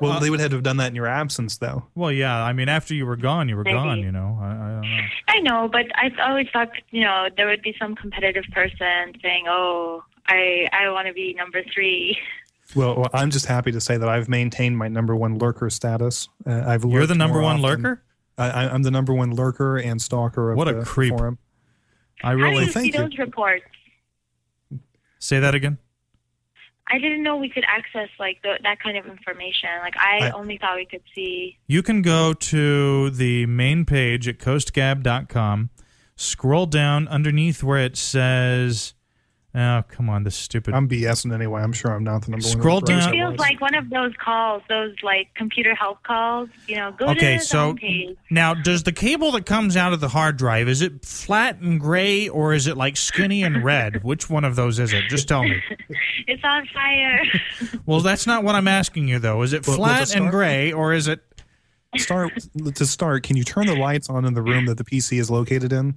well, they would have to have done that in your absence, though. Well, yeah. I mean, after you were gone, you were Maybe. gone. You know. I, I don't know. I know, but I always thought, you know, there would be some competitive person saying, "Oh, I I want to be number three. Well, well, I'm just happy to say that I've maintained my number one lurker status. Uh, I've You're the number one often. lurker. I, I- I'm the number one lurker and stalker of What a the creep. forum. I How do really you see thank you. those reports? say that again. I didn't know we could access like the, that kind of information. Like I, I- only thought we could see. You can go to the main page at coastgab.com, scroll down underneath where it says, oh, come on, this stupid. I'm BSing anyway. I'm sure I'm not the number one. Scroll lurker. I wish down. It feels like one of those calls, those like computer help calls. You know, go Okay, to the so homepage. now does the cable that comes out of the hard drive is it flat and gray or is it like skinny and red? Which one of those is it? Just tell me. It's on fire. Well, that's not what I'm asking you though. Is it Well, well, flat and gray or is it start to start. Can you turn the lights on in the room that the PC is located in?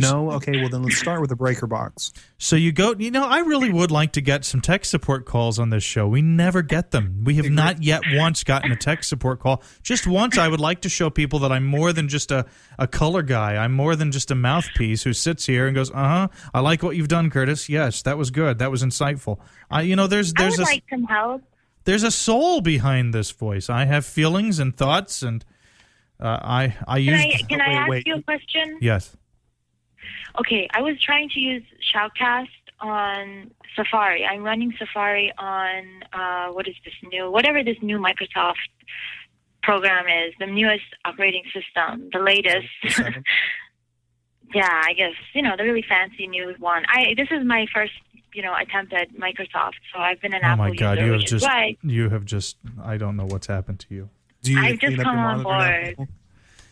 No. Okay. Well, then let's start with the breaker box. So you go, you know, I really would like to get some tech support calls on this show. We never get them. We have not yet once gotten a tech support call. Just once, I would like to show people that I'm more than just a, a color guy. I'm more than just a mouthpiece who sits here and goes, uh huh, I like what you've done, Curtis. Yes, that was good. That was insightful. I, you know, there's I there's would a like some help. there's a soul behind this voice. I have feelings and thoughts, and uh, I I Can use I can I wait, ask wait. you a question? yes. Okay, I was trying to use Shoutcast on Safari. I'm running Safari on uh, what is this new, whatever this new Microsoft program is, the newest operating system, the latest. Yeah, I guess you know the really fancy new one. I this is my first you know attempt at Microsoft, so I've been an Oh Apple my God, user, you have just why you have just I don't know what's happened to you. Do you I've just come on board.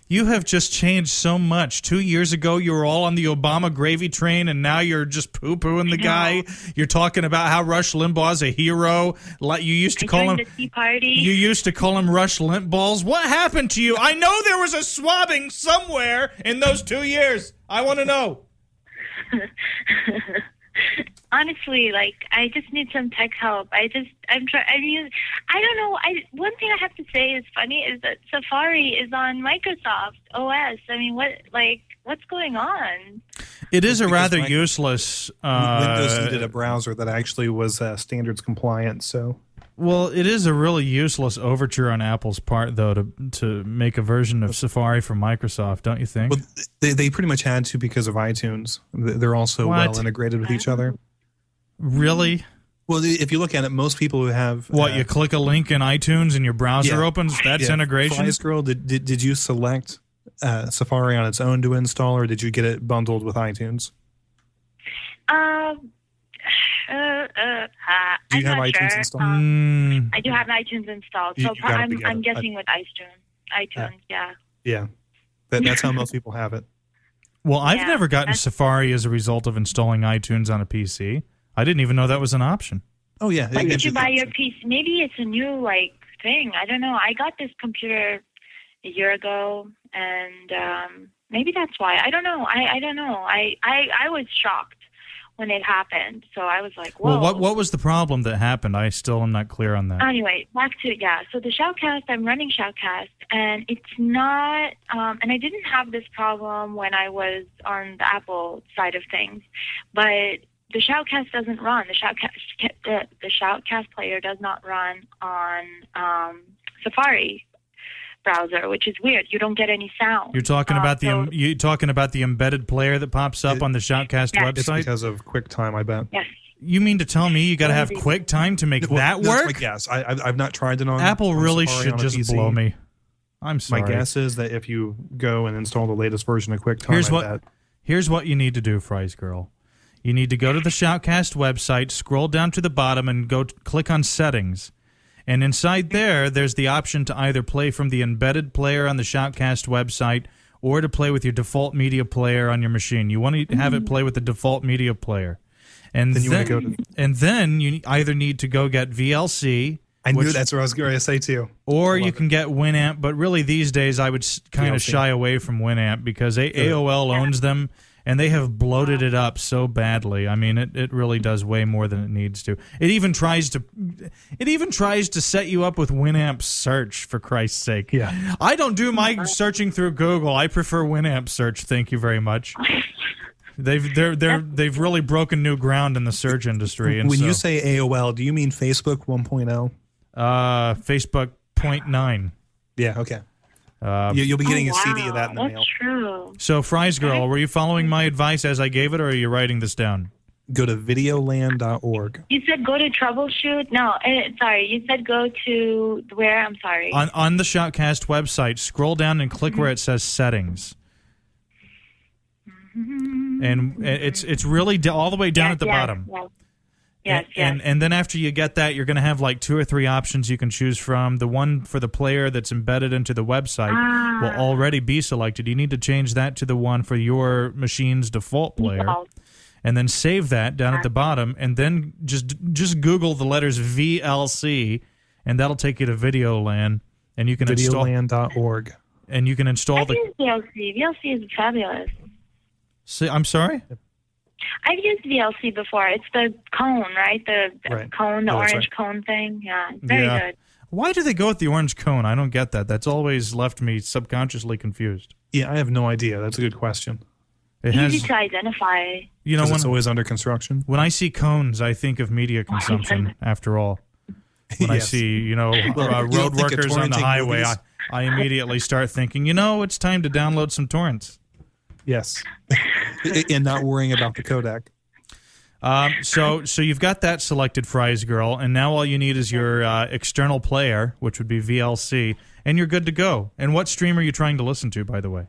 You have just changed so much. Two years ago, you were all on the Obama gravy train, and now you're just poo pooing the guy. You're talking about how Rush Limbaugh's a hero. Like you used to I call him. the Tea Party. You used to call him Rush Limp Balls. What happened to you? I know there was a swabbing somewhere in those two years. I want to know. honestly, like I just need some tech help. I just I'm trying. I mean, I don't know. I one thing I have to say is funny is that Safari is on Microsoft OS. I mean, what like what's going on? It is a rather my- useless. Windows Uh, needed a browser that actually was uh, standards compliant. So Well, it is a really useless overture on Apple's part, though, to to make a version of Safari for Microsoft, don't you think? well, they they pretty much had to because of iTunes. They're also What? well integrated with each other. really? Well, if you look at it, most people who have What uh, you click a link in iTunes and your browser Yeah. opens? That's yeah, integration. FrysGirl, did, did did you select uh, Safari on its own to install, or did you get it bundled with iTunes? Um. Uh, uh, uh, Do you I'm have not iTunes sure. installed? Um, Mm, I do have iTunes installed, You- so you pro- got it I'm. I'm guessing with iTunes. iTunes, yeah. Yeah, that, that's how most people have it. well, I've Yeah, never gotten Safari as a result of installing iTunes on a PC. I didn't even know that was an option. Oh yeah, When it did you buy your option. piece? Maybe it's a new like thing. I don't know. I got this computer a year ago, and um, maybe that's why. I don't know. I I don't know. I I I was shocked when it happened. So I was like, whoa. Well, what what was the problem that happened? I still am not clear on that. Anyway, back to yeah. So the Shoutcast, I'm running Shoutcast, and it's not. Um, and I didn't have this problem when I was on the Apple side of things, but the Shoutcast doesn't run. The Shoutcast the, the Shoutcast player does not run on um, Safari browser, which is weird. You don't get any sound. You're talking Uh, about the so- em- you talking about the embedded player that pops up It- on the Shoutcast Yeah. It's website. because of QuickTime, I bet. yes. You mean to tell me you got to have Maybe. QuickTime to make Well, that that's work? my guess. I, I, I've not tried it on Apple on really Safari should just PC. blow me. I'm sorry. My guess is that if you go and install the latest version of QuickTime, Here's what- bet, Here's what you need to do, FrysGirl. You need to go to the Shoutcast website, scroll down to the bottom, and go t- click on Settings. And inside there, there's the option to either play from the embedded player on the Shoutcast website or to play with your default media player on your machine. You want to have it mm-hmm. play with the default media player. And Then you wanna then, go to- and then you either need to go get VLC, I knew which- that's what I was going to say too. or you love can get Winamp, but really these days I would kind of shy away from Winamp because A- AOL owns them and they have bloated it up so badly. I mean, it, it really does way more than it needs to. It even tries to it even tries to set you up with Winamp search for Christ's sake. Yeah. I don't do my searching through Google. I prefer Winamp search. Thank you very much. They've they're they're they've really broken new ground in the search industry. And when so, you say AOL, do you mean Facebook 1.0? uh, Facebook point nine. Yeah, okay. Uh, you, you'll be getting oh, a CD of that in the That's mail. true. so FrysGirl, were you following my advice as I gave it, or are you writing this down? Go to videolan.org. You said go to troubleshoot. No, uh, sorry. You said go to where? I'm sorry. On on the Shoutcast website, scroll down and click Mm-hmm. where it says settings. Mm-hmm. And it's it's really d- all the way down Yes, at the yes, bottom. Yes, yes. yes. And and then after you get that, you're going to have like two or three options you can choose from. The one for the player that's embedded into the website Ah. will already be selected. You need to change that to the one for your machine's default player, Default. and then save that down at the bottom, and then just just Google the letters VLC, and that'll take you to VideoLAN, and you can install VideoLAN.org. and you can install I've the. VLC. VLC is fabulous. See, I'm sorry. I've used VLC before. It's the cone, right? The, the Right. cone, the Oh, orange right. cone thing. Yeah, very Yeah. good. Why do they go with the orange cone? I don't get that. That's always left me subconsciously confused. Yeah, I have no idea. That's a good question. It Easy has, to identify. you know, Because when, it's always under construction. when I see cones, I think of media consumption. After all, when I see you know uh, road workers on the highway, I. I immediately start thinking, you know, it's time to download some torrents. Yes. and not worrying about the codec. Um, so so you've got that selected, FrysGirl, and now all you need is your uh, external player, which would be VLC, and you're good to go. And what stream are you trying to listen to, by the way?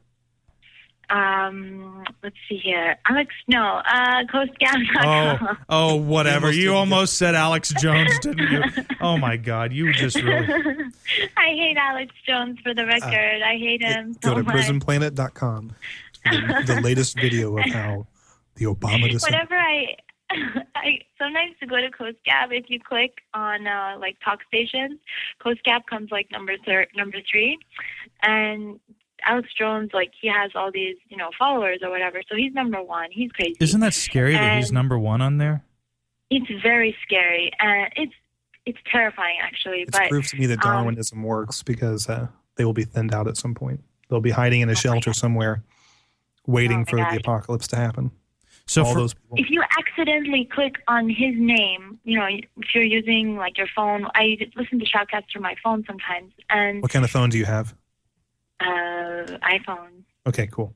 Um, let's see here. Alex, no, uh, Oh, oh, whatever. You almost said Alex Jones, didn't you? Oh my God, you just really. I hate Alex Jones for the record. I hate him Go so to much. prisonplanet.com. The, the latest video of how the Obama decision. Whenever I, I sometimes to go to Coast Gab, if you click on uh, like talk stations, Coast Gab comes like number thir- number three, and Alex Jones like he has all these you know followers or whatever, so he's number one. He's crazy. Isn't that scary that he's number one on there? It's very scary, and it's it's terrifying actually. It's but proof to me that um, Darwinism works because uh, they will be thinned out at some point. They'll be hiding in a shelter somewhere, waiting Oh for gosh. the apocalypse to happen. So All for, those people. if you accidentally click on his name, you know, if you're using like your phone, I listen to Shoutcast through my phone sometimes, and What kind of phone do you have? uh, iPhone. Okay, cool.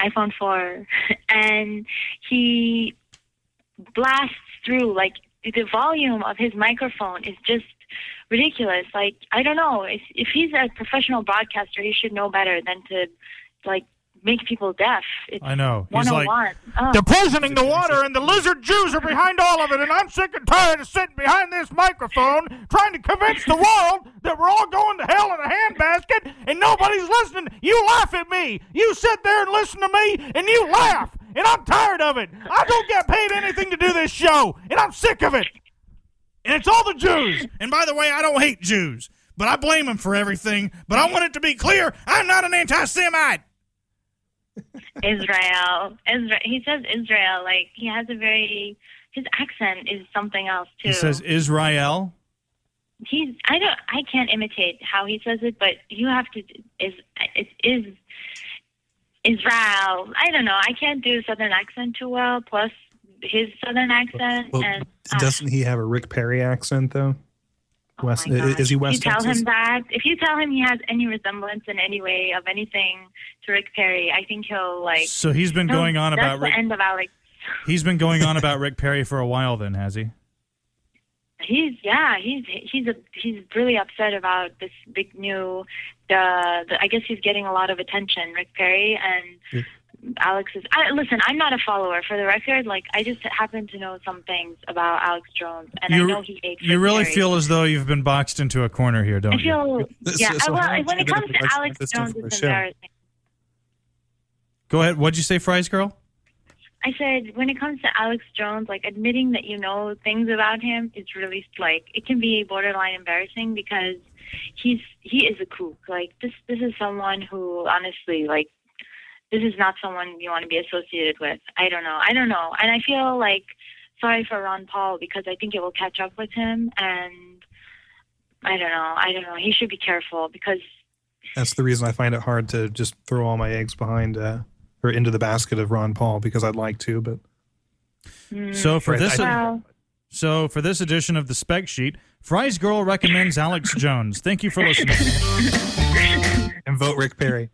iPhone 4, and he blasts through like the volume of his microphone is just ridiculous. Like I don't know if if he's a professional broadcaster, he should know better than to like make people deaf. It's I know he's like 101. Oh. They're poisoning the water, and the lizard Jews are behind all of it. And I'm sick and tired of sitting behind this microphone trying to convince the world that we're all going to hell in a handbasket, and nobody's listening. You laugh at me. You sit there and listen to me, and you laugh. And I'm tired of it. I don't get paid anything to do this show, and I'm sick of it. And it's all the Jews. And by the way, I don't hate Jews, but I blame them for everything. But I want it to be clear I'm not an anti Semite. Israel. Israel. He says Israel. Like he has a very his accent is something else too. he says Israel. he's I don't I can't imitate how he says it, but you have to is it is Israel. I don't know. I can't do southern accent too well. Plus his southern accent Well, and uh, Doesn't he have a Rick Perry accent though? Oh West, my is he West? If you tell Texas? him that, if you tell him he has any resemblance in any way of anything to Rick Perry, I think he'll like. So he's been going on about the Rick. end of Alex. He's been going on about Rick Perry for a while. Then has he? He's yeah, he's he's a he's really upset about this big new the, the I guess he's getting a lot of attention, Rick Perry and Alex is I listen, I'm not a follower for the record, like I just happen to know some things about Alex Jones and I You- know he hates You really Perry. feel as though you've been boxed into a corner here, don't I you? feel So- yeah, so uh, well when it comes to Alex Jones it's embarrassing. Go ahead. What'd you say, FrysGirl? I said when it comes to Alex Jones, like admitting that you know things about him is really like it can be borderline embarrassing because he's he is a kook. Like this this is someone who honestly like this is not someone you want to be associated with. I don't know. I don't know. And I feel like sorry for Ron Paul because I think it will catch up with him and I don't know. I don't know. He should be careful because That's the reason I find it hard to just throw all my eggs behind uh, or into the basket of Ron Paul because I'd like to, but So for Right, this, Well, so for this edition of the spec sheet, FrysGirl recommends Alex Jones. Thank you for listening. and vote Rick Perry.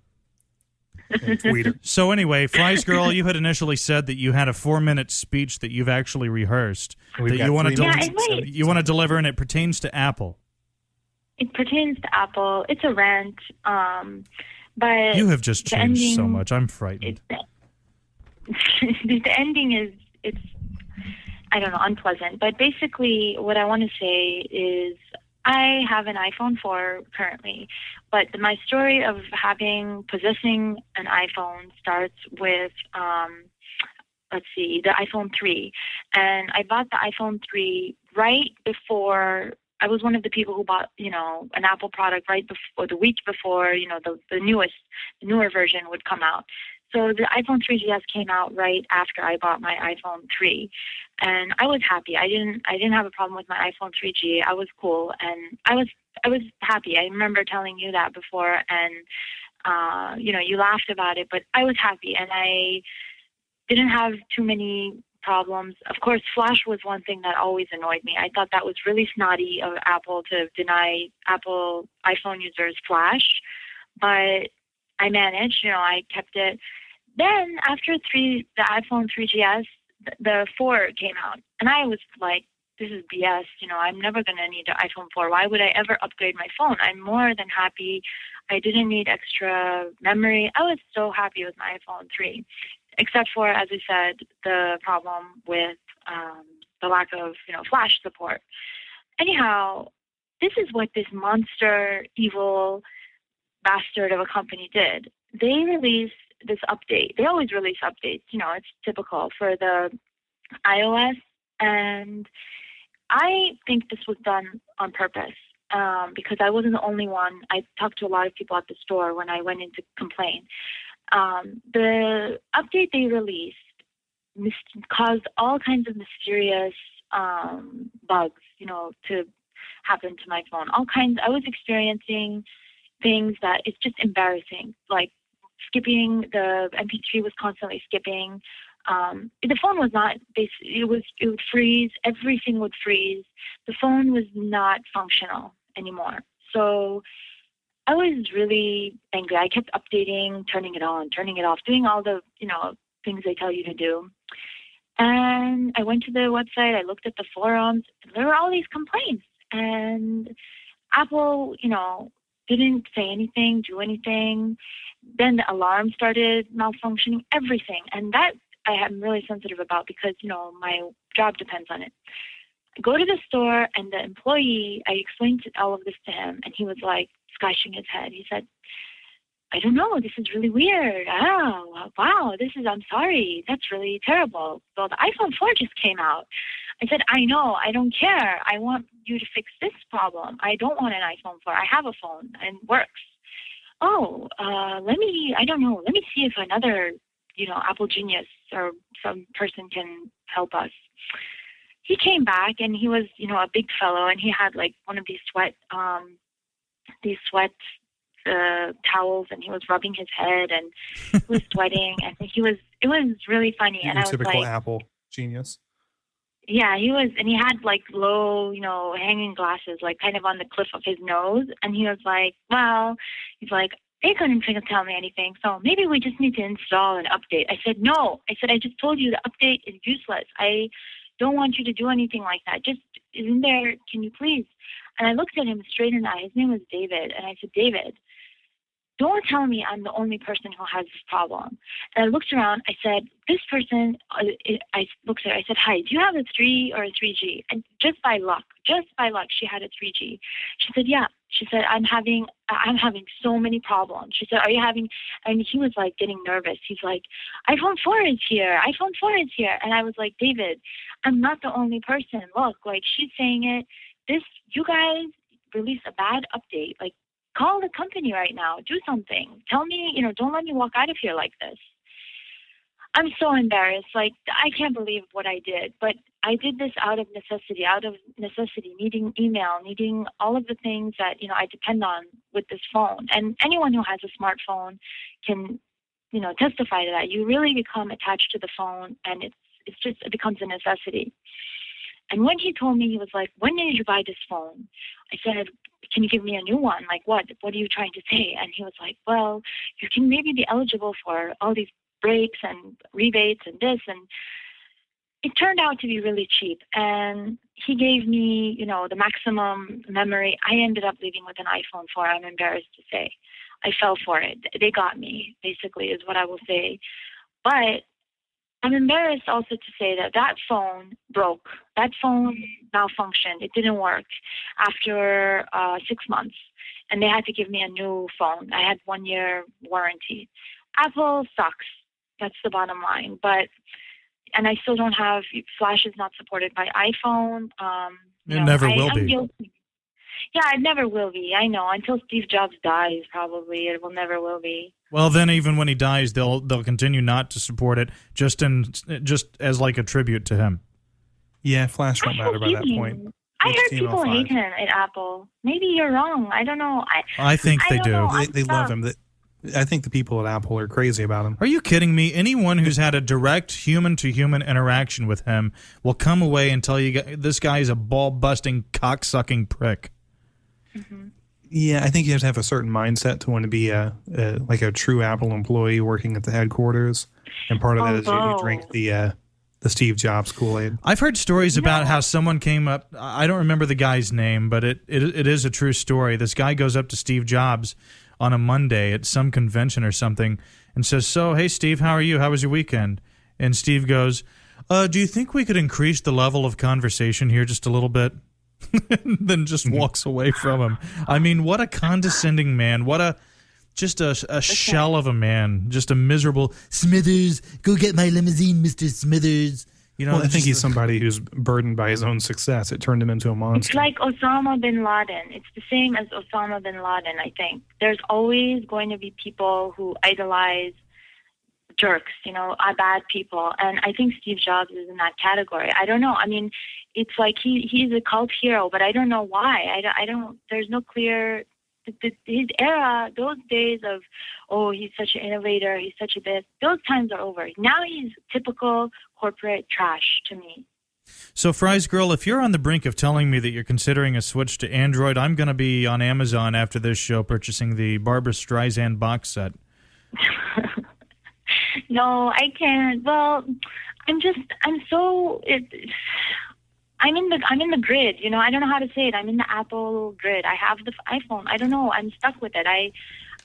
And Tweeter. So anyway, FrysGirl, you had initially said that you had a four-minute speech that you've actually rehearsed We've that you want to three Yeah, minutes it and might- you want to deliver, and it pertains to Apple. it pertains to Apple. It's a rant. Um, but You have just the changed so much. I'm frightened. it, the ending is it's I don't know unpleasant. But basically, what I want to say is I have an iPhone 4 currently, but my story of having possessing an iPhone starts with um, let's see, the iPhone 3, and I bought the iPhone 3 right before. I was one of the people who bought, you know, an Apple product right before the week before, you know, the, the newest, newer version would come out. So the iPhone 3GS came out right after I bought my iPhone 3, and I was happy. I didn't I didn't have a problem with my iPhone 3G. I was cool, and I was I was happy. I remember telling you that before, and uh, you know you laughed about it, but I was happy, and I didn't have too many problems. Of course, Flash was one thing that always annoyed me. I thought that was really snotty of Apple to deny Apple iPhone users Flash, but I managed. You know, I kept it. Then after three, the iPhone 3GS, th- the 4 came out, and I was like, "This is BS." You know, I'm never gonna need an iPhone 4. Why would I ever upgrade my phone? I'm more than happy. I didn't need extra memory. I was so happy with my iPhone 3, except for, as I said, the problem with um, the lack of, you know, Flash support. Anyhow, this is what this monster, evil bastard of a company did. They released this update. They always release updates. You know, it's typical for the iOS, and I think this was done on purpose um, because I wasn't the only one. I talked to a lot of people at the store when I went in to complain. Um, the update they released mis- caused all kinds of mysterious um, bugs, you know, to happen to my phone. All kinds. I was experiencing things that it's just embarrassing, like skipping. The MP3 was constantly skipping. Um, the phone was not. It was. It would freeze. Everything would freeze. The phone was not functional anymore. So I was really angry. I kept updating, turning it on, turning it off, doing all the you know things they tell you to do. And I went to the website. I looked at the forums. There were all these complaints, and Apple, you know, didn't say anything, do anything. Then the alarm started malfunctioning, everything. And that I am really sensitive about because, you know, my job depends on it. I go to the store and the employee, I explained all of this to him and he was like scratching his head. He said, I don't know, this is really weird. Oh, wow, this is, I'm sorry, that's really terrible. Well, the iPhone 4 just came out. I said, I know, I don't care. I want you to fix this problem. I don't want an iPhone 4. I have a phone and it works. Oh, uh, let me, I don't know, let me see if another, you know, Apple genius or some person can help us. He came back and he was, you know, a big fellow and he had like one of these sweat, um, these sweat uh, towels and he was rubbing his head and he was sweating and he was, it was really funny. And I Your was typical like, Apple genius. Yeah, he was, and he had like low, you know, hanging glasses, like kind of on the cliff of his nose. And he was like, well, he's like, they couldn't tell me anything, so maybe we just need to install an update. I said, no. I said, I just told you the update is useless. I don't want you to do anything like that. Just isn't there? Can you please? And I looked at him straight in the eye. His name was David, and I said, David, don't tell me I'm the only person who has this problem. And I looked around. I said, this person, uh, I looked at her. I said, hi, do you have a 3 or a 3G? And just by luck, just by luck, she had a 3G. She said, yeah. She said, I'm having, I'm having so many problems. She said, are you having, and he was like getting nervous. He's like, iPhone 4 is here. iPhone 4 is here. And I was like, David, I'm not the only person. Look, like she's saying it. This, you guys released a bad update. Like, call the company right now. Do something. Tell me, you know, don't let me walk out of here like this. I'm so embarrassed. Like, I can't believe what I did. But I did this out of necessity, out of necessity, needing email, needing all of the things that, you know, I depend on with this phone. And anyone who has a smartphone can you know, testify to that. You really become attached to the phone, and it's it's just it becomes a necessity. And when he told me, he was like, "When did you buy this phone?" I said, "Can you give me a new one? Like what? What are you trying to say?" And he was like, "Well, you can maybe be eligible for all these breaks and rebates and this and." It turned out to be really cheap, and he gave me, you know, the maximum memory. I ended up leaving with an iPhone 4. I'm embarrassed to say. I fell for it. They got me, basically, is what I will say. But I'm embarrassed also to say that that phone broke. That phone malfunctioned. It didn't work after uh, six months, and they had to give me a new phone. I had one year warranty. Apple sucks. That's the bottom line. But and I still don't have Flash is not supported by iPhone. Um, It know, never I- will I'm be. guilty. Yeah, it never will be. I know. Until Steve Jobs dies, probably it will never will be. Well, then even when he dies, they'll they'll continue not to support it, just in just as like a tribute to him. Yeah, Flash won't I matter by that him. point. I heard people hate him at Apple. Maybe you're wrong. I don't know. I I think I they don't know. They, they love him. That I think the people at Apple are crazy about him. Are you kidding me? Anyone who's had a direct human to human interaction with him will come away and tell you this guy is a ball busting, cock sucking prick. Yeah, I think you have to have a certain mindset to want to be a, a like a true Apple employee working at the headquarters, and part of that is you, you drink the uh, the Steve Jobs Kool Aid. I've heard stories about how someone came up. I don't remember the guy's name, but it, it it is a true story. This guy goes up to Steve Jobs on a Monday at some convention or something and says, "So, hey Steve, how are you? How was your weekend?" And Steve goes, uh, "Do you think we could increase the level of conversation here just a little bit?" and then just mm-hmm. walks away from him. I mean, what a condescending man! What a just a, a shell of a man, just a miserable Smithers. Go get my limousine, Mister Smithers. You know, Well, I think he's somebody who's burdened by his own success. It turned him into a monster. It's like Osama bin Laden. It's the same as Osama bin Laden, I think. There's always going to be people who idolize jerks, you know, are bad people. And I think Steve Jobs is in that category. I don't know. I mean, it's like he he's a cult hero, but I don't know why. I don't, I don't there's no clear his era, those days of, oh, he's such an innovator, he's such a this, those times are over. Now he's typical corporate trash to me. So, FrysGirl, if you're on the brink of telling me that you're considering a switch to Android, I'm going to be on Amazon after this show purchasing the Barbra Streisand box set. No, I can't. Well, I'm just I'm so it, I'm in the I'm in the grid. You know, I don't know how to say it. I'm in the Apple grid. I have the iPhone. I don't know. I'm stuck with it. I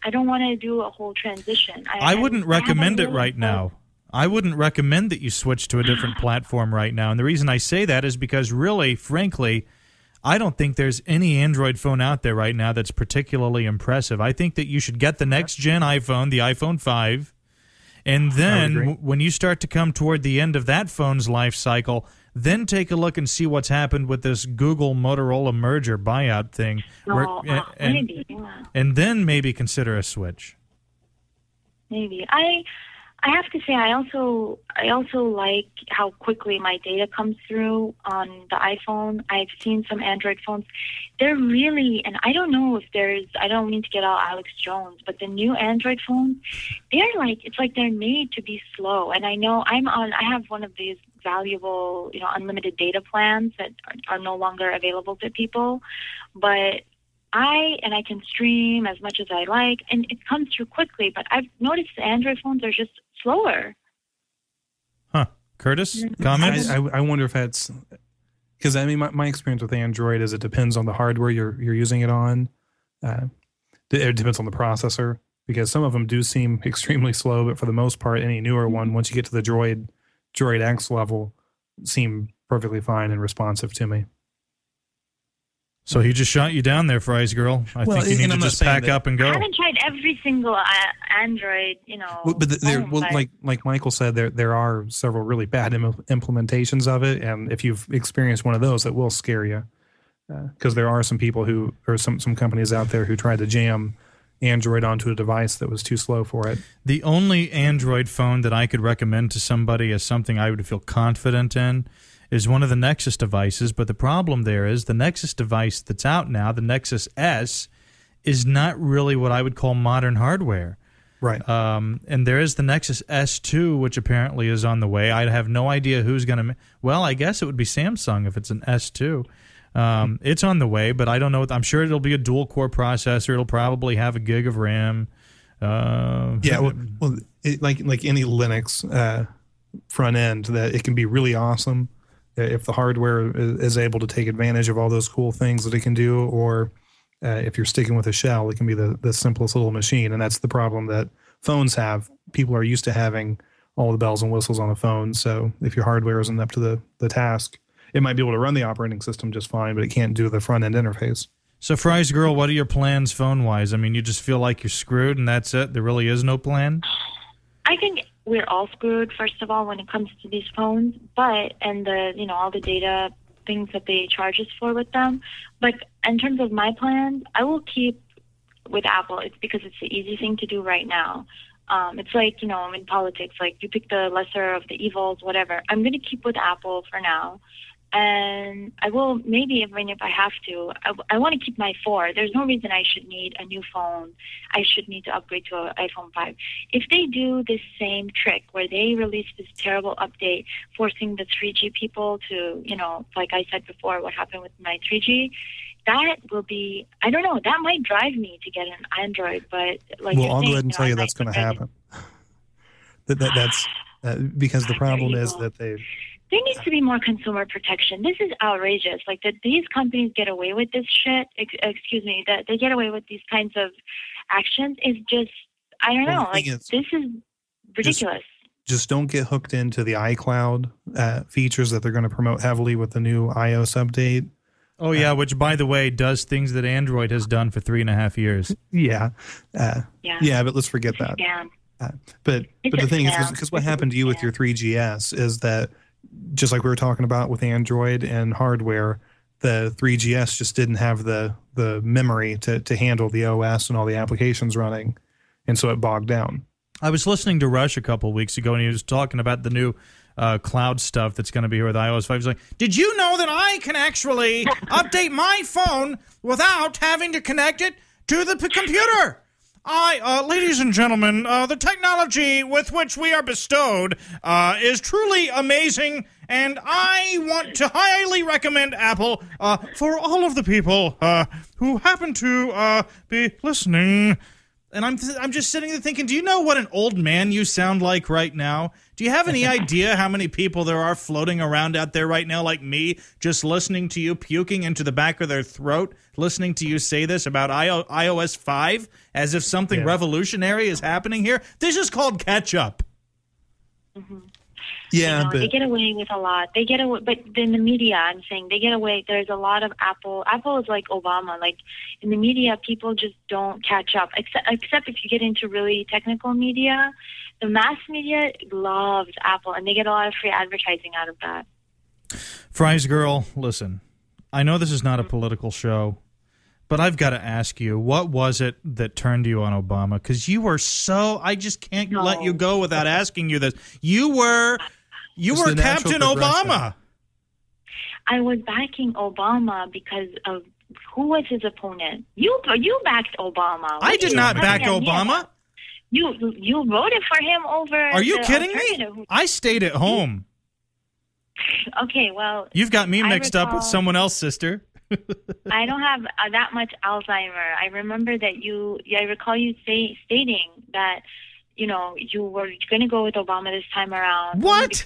I don't want to do a whole transition. I, I wouldn't I have a recommend it right close- now. I wouldn't recommend that you switch to a different platform right now. And the reason I say that is because, really, frankly, I don't think there's any Android phone out there right now that's particularly impressive. I think that you should get the next gen iPhone, the iPhone 5. And then w- when you start to come toward the end of that phone's life cycle, then take a look and see what's happened with this Google Motorola merger buyout thing. where- No, and, uh, maybe. Yeah. and then maybe consider a switch. Maybe I I have to say I also I also like how quickly my data comes through on the iPhone. I've seen some Android phones. They're really and I don't know if there's I don't mean to get all Alex Jones, but the new Android phones, they're like it's like they're made to be slow. And I know I'm on I have one of these valuable, you know, unlimited data plans that are, are no longer available to people. But I and I can stream as much as I like, and it comes through quickly. But I've noticed the Android phones are just slower. Huh. Curtis, Mm-hmm. comments? I, I, I wonder if that's because I mean my, my experience with Android is it depends on the hardware you're you're using it on. Uh, it depends on the processor because some of them do seem extremely slow, but for the most part, any newer one once you get to the Droid Droid X level, seem perfectly fine and responsive to me. So he just shot you down there, FrysGirl. I Well, think you need to I'm just pack that- up and go. I haven't tried every single uh, Android, you know. Well, but there, phone, well, but- like like Michael said, there there are several really bad Im- implementations of it, and if you've experienced one of those, it will scare you, because there are some people who or some some companies out there who tried to jam Android onto a device that was too slow for it. The only Android phone that I could recommend to somebody as something I would feel confident in is one of the Nexus devices. But the problem there is the Nexus device that's out now, the Nexus S, is not really what I would call modern hardware. Right. Um, and there is the Nexus S2, which apparently is on the way. I have no idea who's going to. Well, I guess it would be Samsung if it's an S2. Um, it's on the way, but I don't know. I'm sure it'll be a dual core processor. It'll probably have a gig of RAM. Uh, Yeah, well, well it, like like any Linux uh, front end, that it can be really awesome uh, if the hardware is, is able to take advantage of all those cool things that it can do, or uh, if you're sticking with a shell, it can be the the simplest little machine, and that's the problem that phones have. People are used to having all the bells and whistles on a phone, so if your hardware isn't up to the the task, it might be able to run the operating system just fine, but it can't do the front end interface. so, FrysGirl, what are your plans phone wise? I mean, you just feel like you're screwed, and that's it. There really is no plan. I think we're all screwed first of all when it comes to these phones, but and the you know all the data things that they charge us for with them. But in terms of my plans, I will keep with Apple. It's because it's the easy thing to do right now. Um, it's like you know in politics, like you pick the lesser of the evils, whatever. I'm going to keep with Apple for now. And I will maybe even if I have to, I, I want to keep my four. There's no reason I should need a new phone. I should need to upgrade to an iPhone 5. If they do this same trick where they release this terrible update forcing the 3G people to, you know, like I said before, what happened with my 3G, that will be, I don't know, that might drive me to get an Android, but like well, I'll go ahead and know, tell you that's going to happen. that, that that's uh, because the problem is that they There needs to be more consumer protection. This is outrageous. Like that, these companies get away with this shit. Ex- excuse me, that they get away with these kinds of actions is just, I don't Well, know. the Like is, this is ridiculous. just don't get hooked into the iCloud uh, features that they're going to promote heavily with the new iOS update. Oh yeah, which by the way does things that Android has done for three and a half years. Yeah, uh, yeah. yeah, but let's forget that. Scam. But It's but the a thing is, because what It's happened to you with your 3GS is that just like we were talking about with Android and hardware, the 3GS just didn't have the the memory to to handle the OS and all the applications running, and so it bogged down. I was listening to Rush a couple weeks ago, and he was talking about the new uh, cloud stuff that's going to be here with iOS 5. He's like, Did you know that I can actually update my phone without having to connect it to the p- computer? I, uh, ladies and gentlemen, uh, the technology with which we are bestowed uh, is truly amazing, and I want to highly recommend Apple uh, for all of the people uh, who happen to uh, be listening. And I'm th- I'm just sitting there thinking, do you know what an old man you sound like right now? Do you have any idea how many people there are floating around out there right now, like me, just listening to you puking into the back of their throat, listening to you say this about I- iOS 5 as if something Yeah. revolutionary is happening here? This is called catch up. Mm-hmm. Yeah, you know, they get away with a lot. They get away, but in the media, I'm saying they get away. There's a lot of Apple. Apple is like Obama. Like in the media, people just don't catch up. Except, except if you get into really technical media, the mass media loves Apple, and they get a lot of free advertising out of that. FrysGirl, listen, I know this is not a mm-hmm. political show, but I've got to ask you, what was it that turned you on Obama? Because you were so, I just can't No. let you go without asking you this. You were, you It's were the natural Captain. Obama. I was backing Obama because of who was his opponent. You you backed Obama. I did not back idea? Obama. You you voted for him over. Are you kidding me? I stayed at home. Okay, well, You've got me I mixed up with someone else, sister. I don't have uh, that much Alzheimer. I remember that you. I recall you say, stating that you know you were going to go with Obama this time around. What?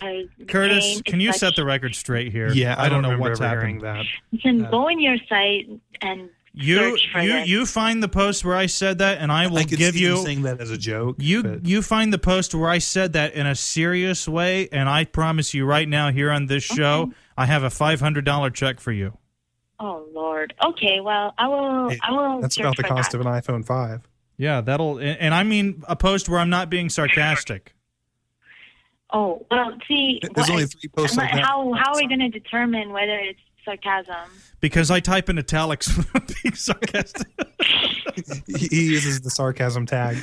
Curtis, can you such- set the record straight here? yeah, I, I don't know remember what's ever hearing that. You can go in your site and You you this. you find the post where I said that, and I will I give see you saying that as a joke. You but you find the post where I said that in a serious way, and I promise you right now here on this show, I have a five hundred dollar check for you. Oh Lord. Okay. Well, I will. Hey, I will. that's about the cost that. of an iPhone 5. Yeah, that'll and, and I mean a post where I'm not being sarcastic. Oh well. See. There's what- only three posts like that. how how are we going to determine whether it's sarcasm? Because I type in italics when I'm being sarcastic. he he uses the sarcasm tag,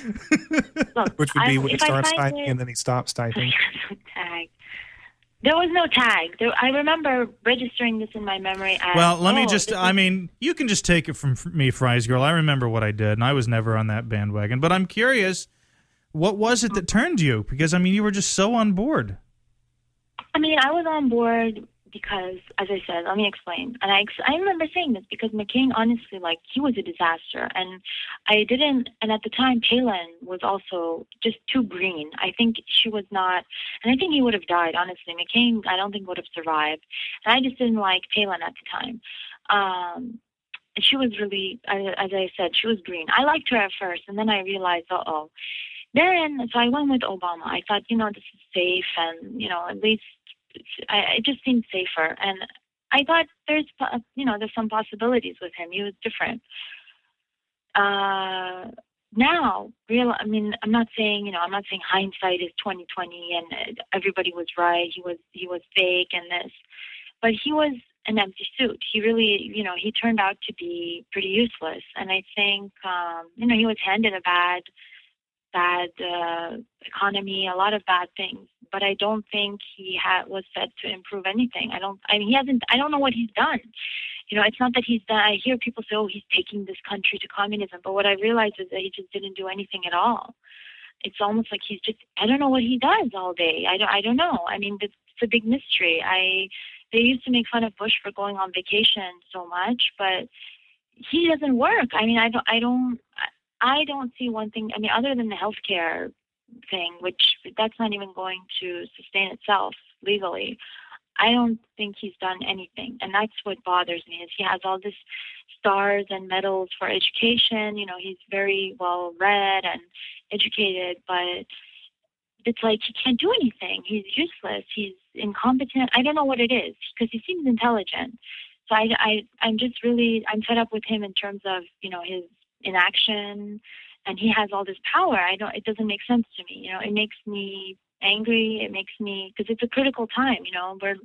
Look, which would be I, when he starts typing it- and then he stops typing. tag. There was no tag. There, I remember registering this in my memory as. well, let me oh, just, I is- mean, you can just take it from me, FrysGirl. I remember what I did, and I was never on that bandwagon. But I'm curious, what was it that turned you? Because I mean, you were just so on board. I mean, I was on board because, as I said, let me explain. And I, I remember saying this because McCain, honestly, like he was a disaster, and I didn't. And at the time, Palin was also just too green. I think she was not, and I think he would have died. Honestly, McCain, I don't think would have survived. And I just didn't like Palin at the time. Um, and she was really, as I said, she was green. I liked her at first, and then I realized, uh oh. Then, so I went with Obama. I thought, you know, this is safe, and you know, at least I, it just seemed safer. And I thought there's, you know, there's some possibilities with him. He was different. Uh, now, real. I mean, I'm not saying, you know, I'm not saying hindsight is 2020 and everybody was right. He was, he was fake and this, but he was an empty suit. He really, you know, he turned out to be pretty useless. And I think, um, you know, he was handed a bad, bad uh, economy, a lot of bad things. But I don't think he had was set to improve anything. I don't. I mean, he hasn't. I don't know what he's done. You know, it's not that he's done. I hear people say, "Oh, he's taking this country to communism," but what I realize is that he just didn't do anything at all. It's almost like he's just. I don't know what he does all day. I don't. I don't know. I mean, it's, it's a big mystery. I. They used to make fun of Bush for going on vacation so much, but he doesn't work. I mean, I don't. I don't. I don't see one thing. I mean, other than the healthcare thing, which that's not even going to sustain itself legally. I don't think he's done anything, and that's what bothers me. Is he has all this stars and medals for education. You know, he's very well read and educated, but it's like he can't do anything. He's useless. He's incompetent. I don't know what it is because he seems intelligent. So I, I, I'm just really, I'm fed up with him in terms of, you know, his inaction, and he has all this power. I don't. It doesn't make sense to me. You know, it makes me angry. It makes me because it's a critical time. You know, we're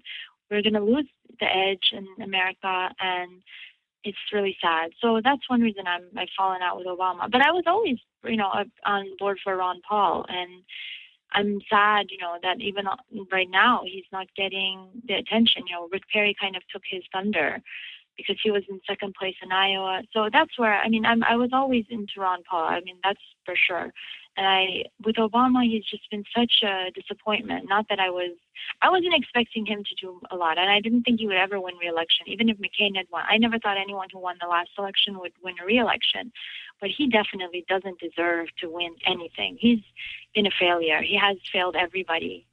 we're going to lose the edge in America, and it's really sad. So that's one reason I'm I've fallen out with Obama. But I was always, you know, on board for Ron Paul, and I'm sad, you know, that even right now he's not getting the attention. You know, Rick Perry kind of took his thunder because he was in second place in Iowa. So that's where I mean I'm I was always into Ron Paul. I mean that's for sure. And I with Obama he's just been such a disappointment. Not that I was I wasn't expecting him to do a lot and I didn't think he would ever win re-election even if McCain had won. I never thought anyone who won the last election would win a re-election. But he definitely doesn't deserve to win anything. He's been a failure. He has failed everybody.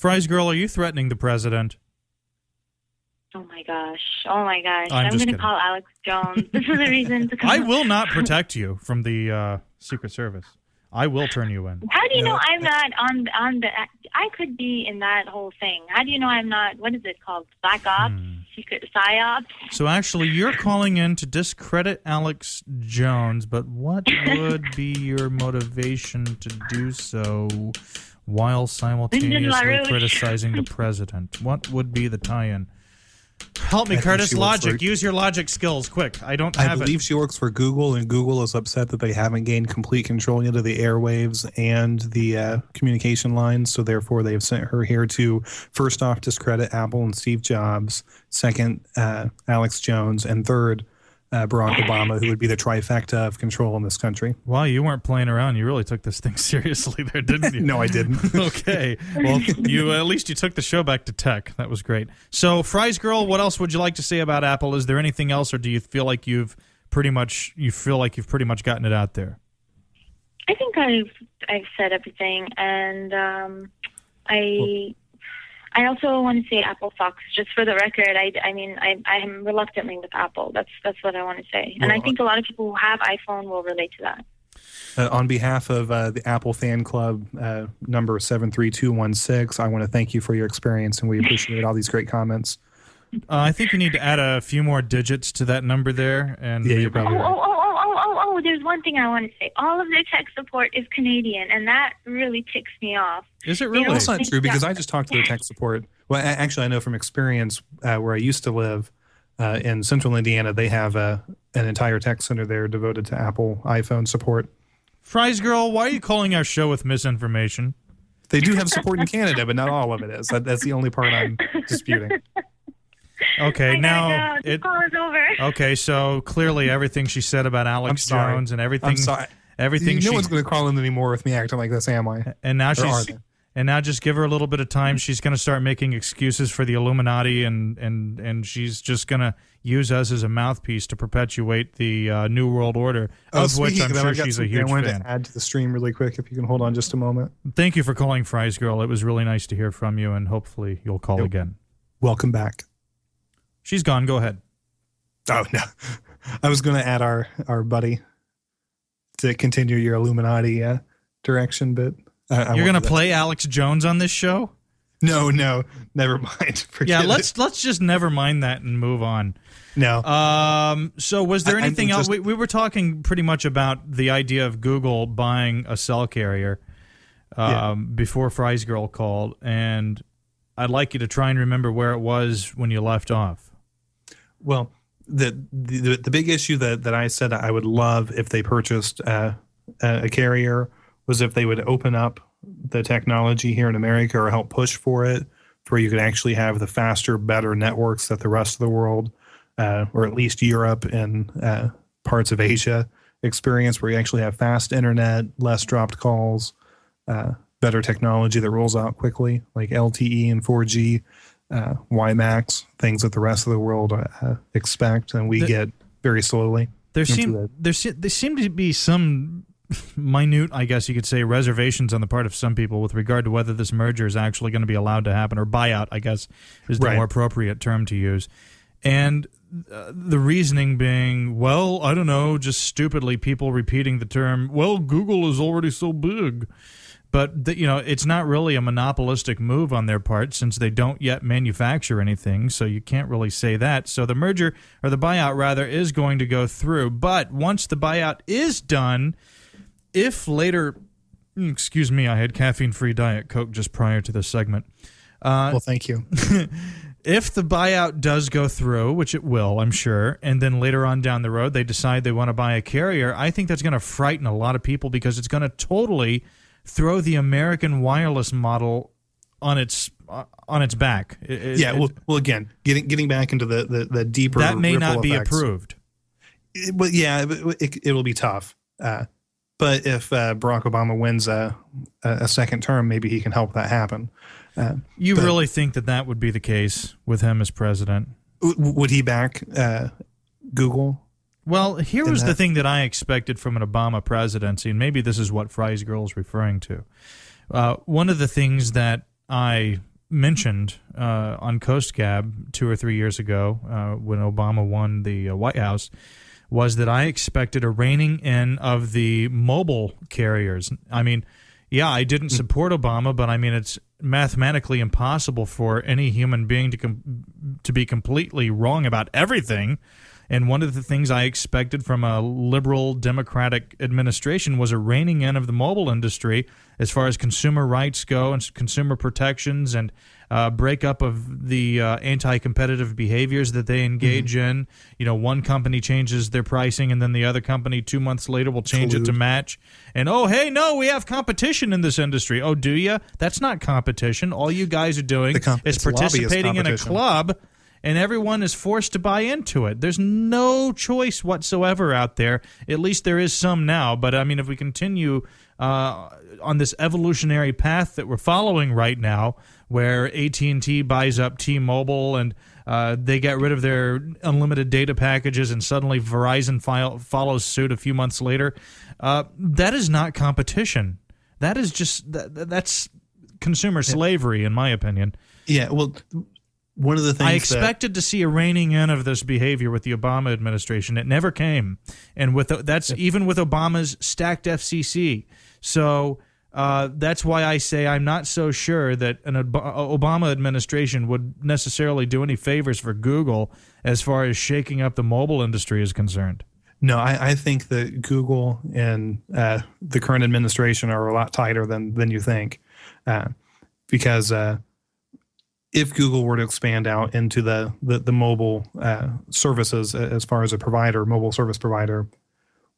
FrysGirl, are you threatening the president? Oh my gosh. Oh my gosh. I'm I'm, going to call Alex Jones. This is the reason to come. I will not protect you from the uh, Secret Service. I will turn you in. How do you know I'm not on on the? I could be in that whole thing. How do you know I'm not? What is it called? Black ops, Hmm. secret psyop. So actually, you're calling in to discredit Alex Jones, but what would be your motivation to do so while simultaneously criticizing the president? What would be the tie-in? Help me, I Curtis. Logic. for- Use your logic skills, quick. I don't I have believe it. Believe she works for Google, and Google is upset that they haven't gained complete control yet of the airwaves and the uh, communication lines. So therefore, they've sent her here to first off discredit Apple and Steve Jobs, second uh, Alex Jones, and third uh, Barack Obama, who would be the trifecta of control in this country. Wow, you weren't playing around. You really took this thing seriously there, didn't you? No, I didn't. okay. Well, you at least you took the show back to tech. That was great. So, FrysGirl, what else would you like to say about Apple? Is there anything else, or do you feel like you've pretty much you feel like you've pretty much gotten it out there? I think I've I've said everything, and um, I I also want to say Apple sucks. Just for the record, I, I mean I I am reluctantly with Apple. That's that's what I want to say, and I think a lot of people who have iPhone will relate to that. Uh, on behalf of uh, the Apple Fan Club, uh, number 73216, I want to thank you for your experience, and we appreciate all these great comments. Uh, I think you need to add a few more digits to that number there, and Yeah, you're probably Oh, right. oh, oh, oh, there's one thing I want to say. All of their tech support is Canadian, and that really ticks me off. is it really? know, That's not true because I just talked to their tech support. Well, actually, I know from experience uh, where I used to live uh, in central Indiana, they have uh, an entire tech center there devoted to Apple iPhone support. FrysGirl, why are you calling our show with misinformation? They do have support in Canada, but not all of it is. That, that's the only part I'm disputing. Okay, I now go. This it. call is over. Okay, so clearly everything she said about Alex sorry. Jones and everything I'm sorry. everything no she one's going to call in anymore with me acting like this, am I? and now Or are she's and now just give her a little bit of time she's going to start making excuses for the illuminati and and and she's just going to use us as a mouthpiece to perpetuate the uh, new world order Oh, of which i'm sure she's a something huge I wanted fan to add to the stream really quick. If you can hold on just a moment. thank you for calling FrysGirl it was really nice to hear from you and hopefully you'll call Yep. again Welcome back. She's gone go ahead Oh no, I was going to add our our buddy to continue your Illuminati uh, direction, but I, I you're going to play alex jones on this show. No, no, never mind. Forget yeah let's let's just never mind that and move on No, Um. So, was there I- I'm anything else? We, we were talking pretty much about the idea of Google buying a cell carrier um, Yeah. before FrysGirl called, and I'd like you to try and remember where it was when you left off. Well, the, the the big issue that that I said I would love if they purchased uh, a, carrier was if they would open up the technology here in America or help push for it, where you could actually have the faster, better networks that the rest of the world, uh, or at least Europe and uh, parts of Asia, experience, where you actually have fast internet, less dropped calls, uh, better technology that rolls out quickly, like LTE and 4G uh, WiMAX, things that the rest of the world uh, expect, and we get very slowly. There seem the- there se- there seem to be some minute, I guess you could say, reservations on the part of some people with regard to whether this merger is actually going to be allowed to happen, or buyout, I guess, is the Right. more appropriate term to use. And uh, the reasoning being, well, I don't know, just stupidly people repeating the term, well, Google is already so big. But the, you know, it's not really a monopolistic move on their part since they don't yet manufacture anything, so you can't really say that. So the merger or the buyout rather is going to go through. But once the buyout is done, if later, mm, excuse me, I had caffeine-free diet coke just prior to this segment. Uh, well, thank you. if the buyout does go through, which it will, I'm sure, and then later on down the road they decide they want to buy a carrier, I think that's going to frighten a lot of people because it's going to totally throw the American wireless model on its uh, on its back. It- yeah. it- Well, well, again, getting getting back into the the, the deeper that may not be effects. approved. It, but yeah, it, it, it'll be tough. Uh, but if uh, Barack Obama wins a, a a second term, maybe he can help that happen. Uh, You But- really think that that would be the case with him as president? w- would he back uh, Google? Well, here was the thing that I expected from an Obama presidency, and maybe this is what FrysGirl is referring to. Uh, one of the things that I mentioned uh, on Coast Gab two or three years ago uh, when Obama won the uh, White House was that I expected a reining in of the mobile carriers. I mean, yeah, I didn't support Obama, but I mean, it's mathematically impossible for any human being to com- to be completely wrong about everything. And one of the things I expected from a liberal democratic administration was a reining in of the mobile industry as far as consumer rights go and consumer protections and uh, breakup of the uh, anti-competitive behaviors that they engage in. You know, one company changes their pricing and then the other company two months later will change it to match. And oh, hey, no, we have competition in this industry. Oh, do you? That's not competition. All you guys are doing The com- is participating in a club and everyone is forced to buy into it. There's no choice whatsoever out there. At least there is some now. But I mean, if we continue uh, on this evolutionary path that we're following right now, where AT and T buys up T-Mobile and uh, they get rid of their unlimited data packages, and suddenly Verizon file, follows suit a few months later, uh, that is not competition. That is just that, that's consumer slavery, in my opinion. Yeah. Well, one of the things I that- expected to see a reining in of this behavior with the Obama administration. It never came, and with that's even with Obama's stacked FCC. So uh, that's why I say I'm not so sure that an Ob- Obama administration would necessarily do any favors for Google as far as shaking up the mobile industry is concerned. No, I, I think that Google and uh, the current administration are a lot tighter than than you think, uh, because uh, if Google were to expand out into the the, the mobile uh, services as far as a provider, mobile service provider,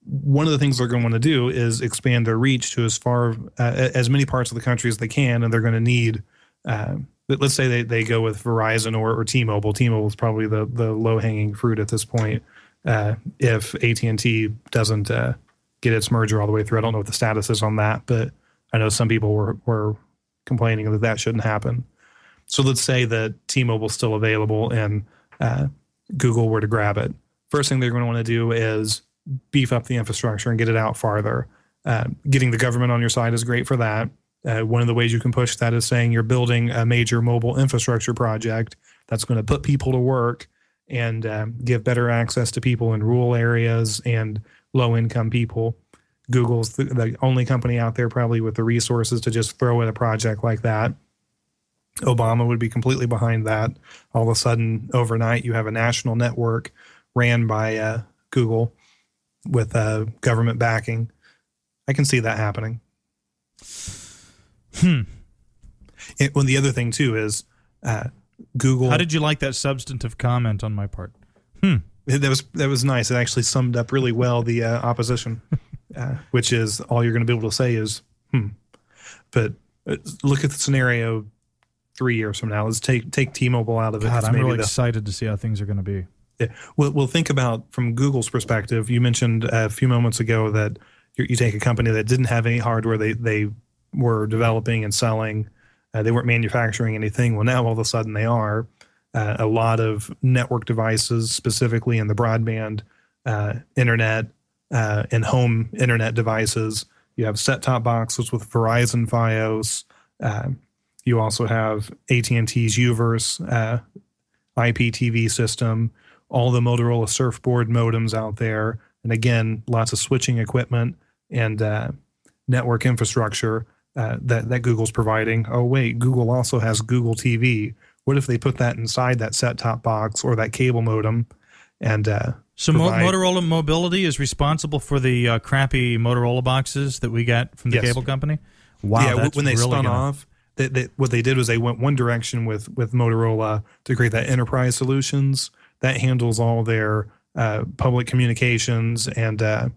one of the things they're going to want to do is expand their reach to as far uh, as many parts of the country as they can, and they're going to need. Uh, let- let's say they, they go with Verizon or, or T-Mobile. T-Mobile is probably the, the low hanging fruit at this point. Uh, if AT and T doesn't uh, get its merger all the way through. I don't know what the status is on that, but I know some people were were complaining that that shouldn't happen. So let's say that T-Mobile's still available and uh, Google were to grab it. First thing they're going to want to do is beef up the infrastructure and get it out farther. Uh, getting the government on your side is great for that. Uh, one of the ways you can push that is saying you're building a major mobile infrastructure project that's going to put people to work and um, give better access to people in rural areas and low income people. Google's the, the only company out there probably with the resources to just throw in a project like that. Obama would be completely behind that. All of a sudden, overnight, you have a national network ran by uh, Google with uh, government backing. I can see that happening. Hmm. It, well, the other thing too is uh, Google. How did you like that substantive comment on my part? Hmm. that was that was nice. It actually summed up really well the uh, opposition, uh, which is all you're going to be able to say is hmm. But uh, look at the scenario three years from now. Let's take take T-Mobile out of it. God, I'm really excited to see how things are going to be. Yeah. Well, well, think about from Google's perspective. You mentioned a few moments ago that you, you take a company that didn't have any hardware. They they were developing and selling. Uh, they weren't manufacturing anything. Well, now all of a sudden they are. Uh, a lot of network devices, specifically in the broadband uh, internet uh, and home internet devices. You have set-top boxes with Verizon FiOS. You also have AT&T's U-verse uh, IPTV system all the Motorola SURFboard modems out there, and again, lots of switching equipment and uh, network infrastructure uh, that that Google's providing. Oh wait, Google also has Google TV. What if they put that inside that set-top box or that cable modem? And uh, So Mo- provide- Motorola Mobility is responsible for the uh, crappy Motorola boxes that we got from the Yes. cable company. Wow, yeah, that's when they really spun gonna- off, they, they, what they did was they went one direction with with Motorola to create that enterprise solutions that handles all their uh, public communications and uh,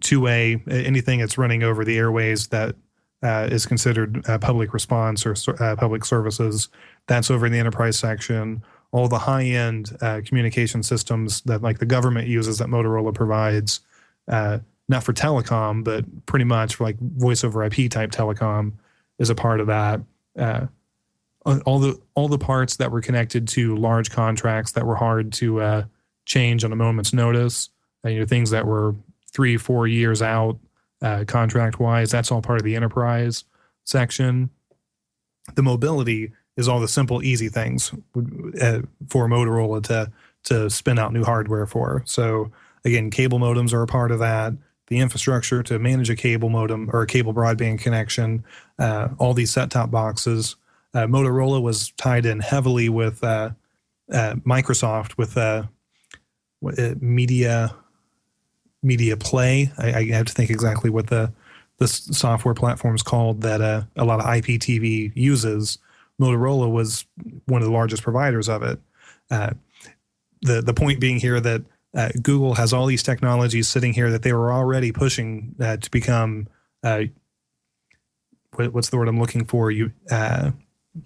two way anything that's running over the airways that uh, is considered uh, public response or uh, public services. That's over in the enterprise section. All the high end uh, communication systems that like the government uses that Motorola provides, uh, not for telecom, but pretty much for like voice over IP type telecom is a part of that. Uh, all the all the parts that were connected to large contracts that were hard to uh, change on a moment's notice, uh, you know, things that were three, four years out uh, contract wise. That's all part of the enterprise section. The mobility is all the simple, easy things uh, for Motorola to to spin out new hardware for. So again, cable modems are a part of that. The infrastructure to manage a cable modem or a cable broadband connection, uh, all these set-top boxes. Uh, Motorola was tied in heavily with uh, uh, Microsoft with uh, uh, media media play. I, I have to think exactly what the the software platform is called that a lot of IPTV uses. Motorola was one of the largest providers of it. The the point being here that uh, Google has all these technologies sitting here that they were already pushing uh, to become uh, what, what's the word I'm looking for? You uh,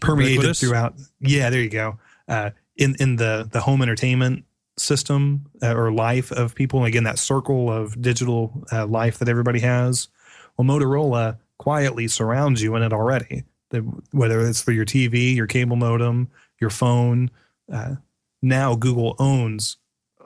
permeated throughout. Yeah, there you go. Uh, in in the the home entertainment system uh, or life of people. Again, that circle of digital uh, life that everybody has. Well, Motorola quietly surrounds you in it already. The, whether it's for your TV, your cable modem, your phone. Uh, now Google owns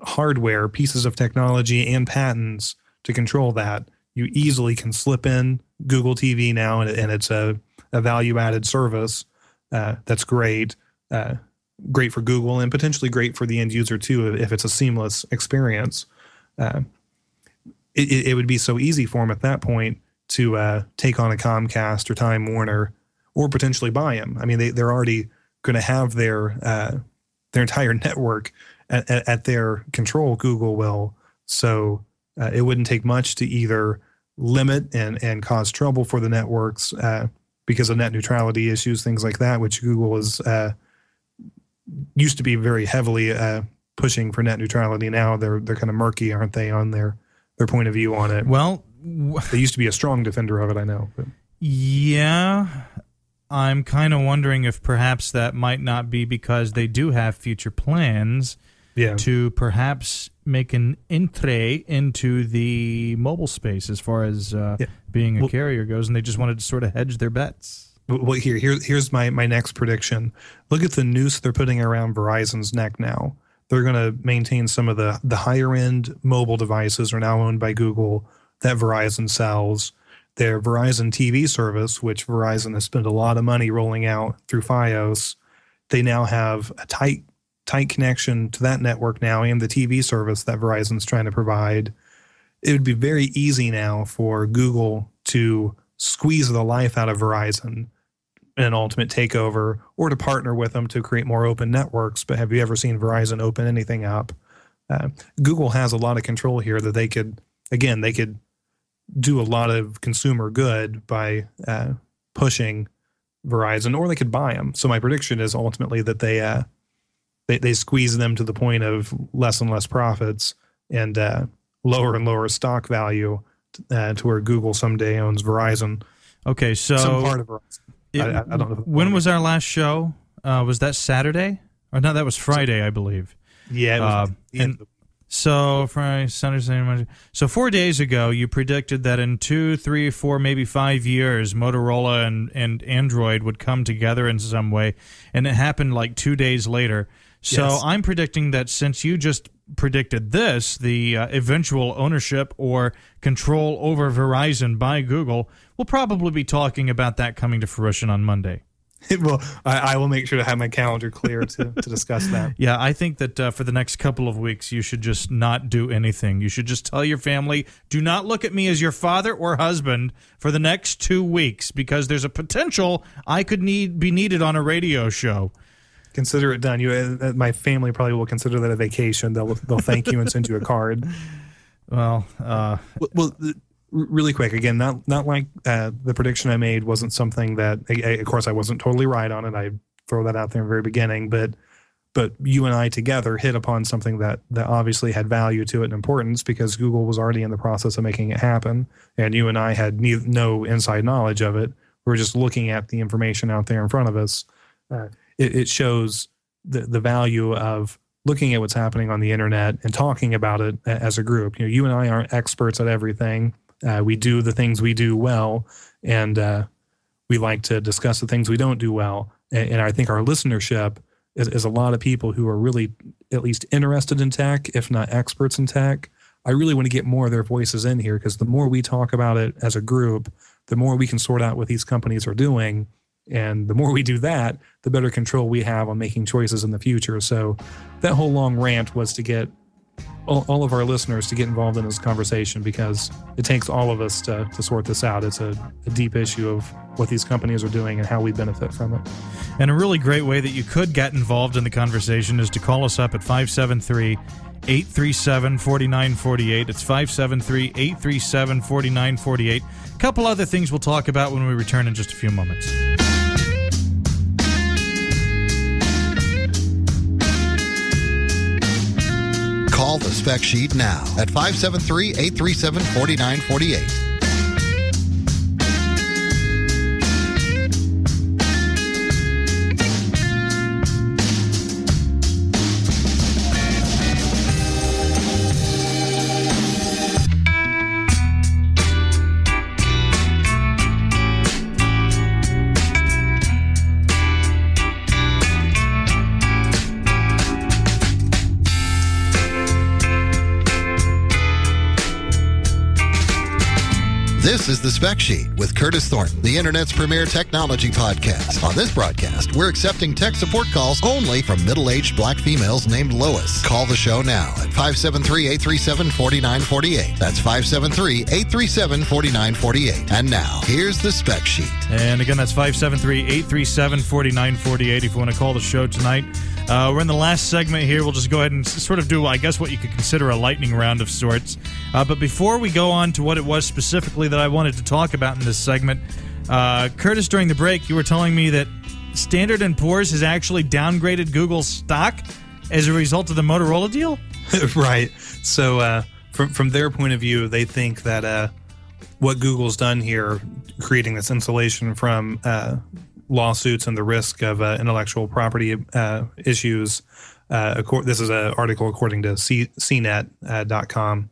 hardware, pieces of technology, and patents to control that. You easily can slip in Google TV now, and, and it's a, a value added service. Uh, that's great. Uh, great for Google and potentially great for the end user too if it's a seamless experience. Uh, it, it would be so easy for them at that point to uh, take on a Comcast or Time Warner or potentially buy them. I mean, they, they're already going to have their uh, their entire network at, at, their control. Google will, so uh, it wouldn't take much to either limit and and cause trouble for the networks uh, because of net neutrality issues, things like that, which Google is uh, used to be very heavily uh, pushing for net neutrality. Now they're they're kind of murky, aren't they, on their their point of view on it? Well, w- They used to be a strong defender of it, I know. But yeah, I'm kind of wondering if perhaps that might not be because they do have future plans Yeah. to perhaps make an entree into the mobile space as far as uh, Yeah. being a Well- carrier goes, and they just wanted to sort of hedge their bets. Well, here, here, here's my my next prediction. Look at the noose they're putting around Verizon's neck now. They're going to maintain some of the the higher end mobile devices are now owned by Google that Verizon sells. Their Verizon TV service, which Verizon has spent a lot of money rolling out through FiOS, they now have a tight tight connection to that network now and the TV service that Verizon's trying to provide. It would be very easy now for Google to squeeze the life out of Verizon in an ultimate takeover or to partner with them to create more open networks. But have you ever seen Verizon open anything up? Uh, Google has a lot of control here that they could, again, they could do a lot of consumer good by uh, pushing Verizon, or they could buy them. So my prediction is ultimately that they uh, they they squeeze them to the point of less and less profits and uh, lower and lower stock value uh, to where Google someday owns Verizon, Okay, so some part of Verizon. it- I- I- don't know. when was our last show? Uh, was that Saturday? Or no, that was Friday, I believe. Yeah, it was Uh, at the end and- So Friday, Saturday, Sunday, Monday. So four days ago, you predicted that in two, three, four, maybe five years, Motorola and, and Android would come together in some way, and it happened like two days later. So Yes. I'm predicting that since you just predicted this, the uh, eventual ownership or control over Verizon by Google, we'll probably be talking about that coming to fruition on Monday. well, I, I will make sure to have my calendar clear to, to discuss that. Yeah, I think that uh, for the next couple of weeks, you should just not do anything. You should just tell your family, do not look at me as your father or husband for the next two weeks because there's a potential I could need be needed on a radio show. Consider it done. You, uh, my family probably will consider that a vacation. They'll they'll thank you and send you a card. Well, uh, Well, well th- really quick again, not not like uh, the prediction I made wasn't something that, I, I- of course, I wasn't totally right on it. I throw that out there in the very beginning, but but you and I together hit upon something that that obviously had value to it and importance because Google was already in the process of making it happen, and you and I had ne- no inside knowledge of it. We were just looking at the information out there in front of us. Uh, it, it shows the the value of looking at what's happening on the internet and talking about it as a group. You know, you and I aren't experts at everything. Uh, we do the things we do well, and uh, we like to discuss the things we don't do well. And, and I think our listenership is, is a lot of people who are really at least interested in tech, if not experts in tech. I really want to get more of their voices in here because the more we talk about it as a group, the more we can sort out what these companies are doing. And the more we do that, the better control we have on making choices in the future. So that whole long rant was to get all, all of our listeners to get involved in this conversation because it takes all of us to, to sort this out. It's a, a deep issue of what these companies are doing and how we benefit from it. and a really great way that you could get involved in the conversation is to call us up at 573 837 4948. It's 573 837 4948. Couple other things we'll talk about when we return in just a few moments. Call the spec sheet now at 573 837 4948. This is the Spec Sheet with Curtis Thornton, the Internet's premier technology podcast. On this broadcast, we're accepting tech support calls only from middle aged black females named Lois. Call the show now at 573 837 4948. That's 573 837 4948. And now, here's the Spec Sheet. And again, that's 573 837 4948 if you want to call the show tonight. Uh, we're in the last segment here. We'll just go ahead and sort of do, I guess, what you could consider a lightning round of sorts. Uh, but before we go on to what it was specifically that I wanted to talk about in this segment, uh, Curtis, during the break, you were telling me that Standard & Poor's has actually downgraded Google's stock as a result of the Motorola deal? right. So uh, from from their point of view, they think that uh, what Google's done here, creating this insulation from uh, lawsuits and the risk of uh, intellectual property uh, issues, uh, this is an article according to C- CNET.com.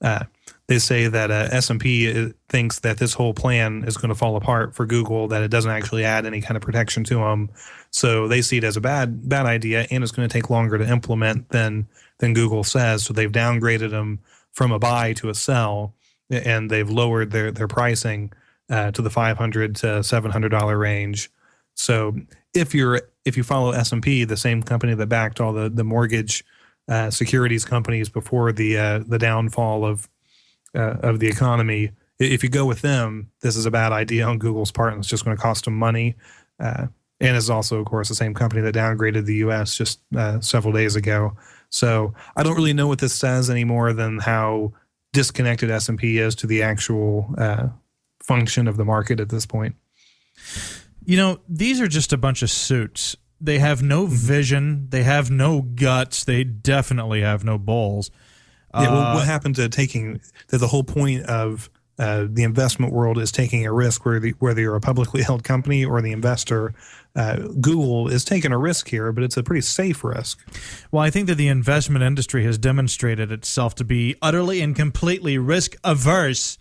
Uh, they say that uh, S&P thinks that this whole plan is going to fall apart for Google, that it doesn't actually add any kind of protection to them. So they see it as a bad bad idea, and it's going to take longer to implement than than Google says. So they've downgraded them from a buy to a sell, and they've lowered their their pricing uh, to the five hundred to seven hundred dollar range. So if you're if you follow S and P, the same company that backed all the the mortgage uh, securities companies before the uh, the downfall of uh, of the economy, if you go with them, this is a bad idea on Google's part, and it's just going to cost them money. Uh, and is also, of course, the same company that downgraded the U.S. just uh, several days ago. So I don't really know what this says any more than how disconnected S and P is to the actual uh, function of the market at this point. You know, these are just a bunch of suits. They have no Mm-hmm. vision. They have no guts. They definitely have no balls. Yeah, well, Uh, what happened to taking that the whole point of uh, the investment world is taking a risk, whether whether you're a publicly held company or the investor. Uh, Google is taking a risk here, but it's a pretty safe risk. Well, I think that the investment industry has demonstrated itself to be utterly and completely risk averse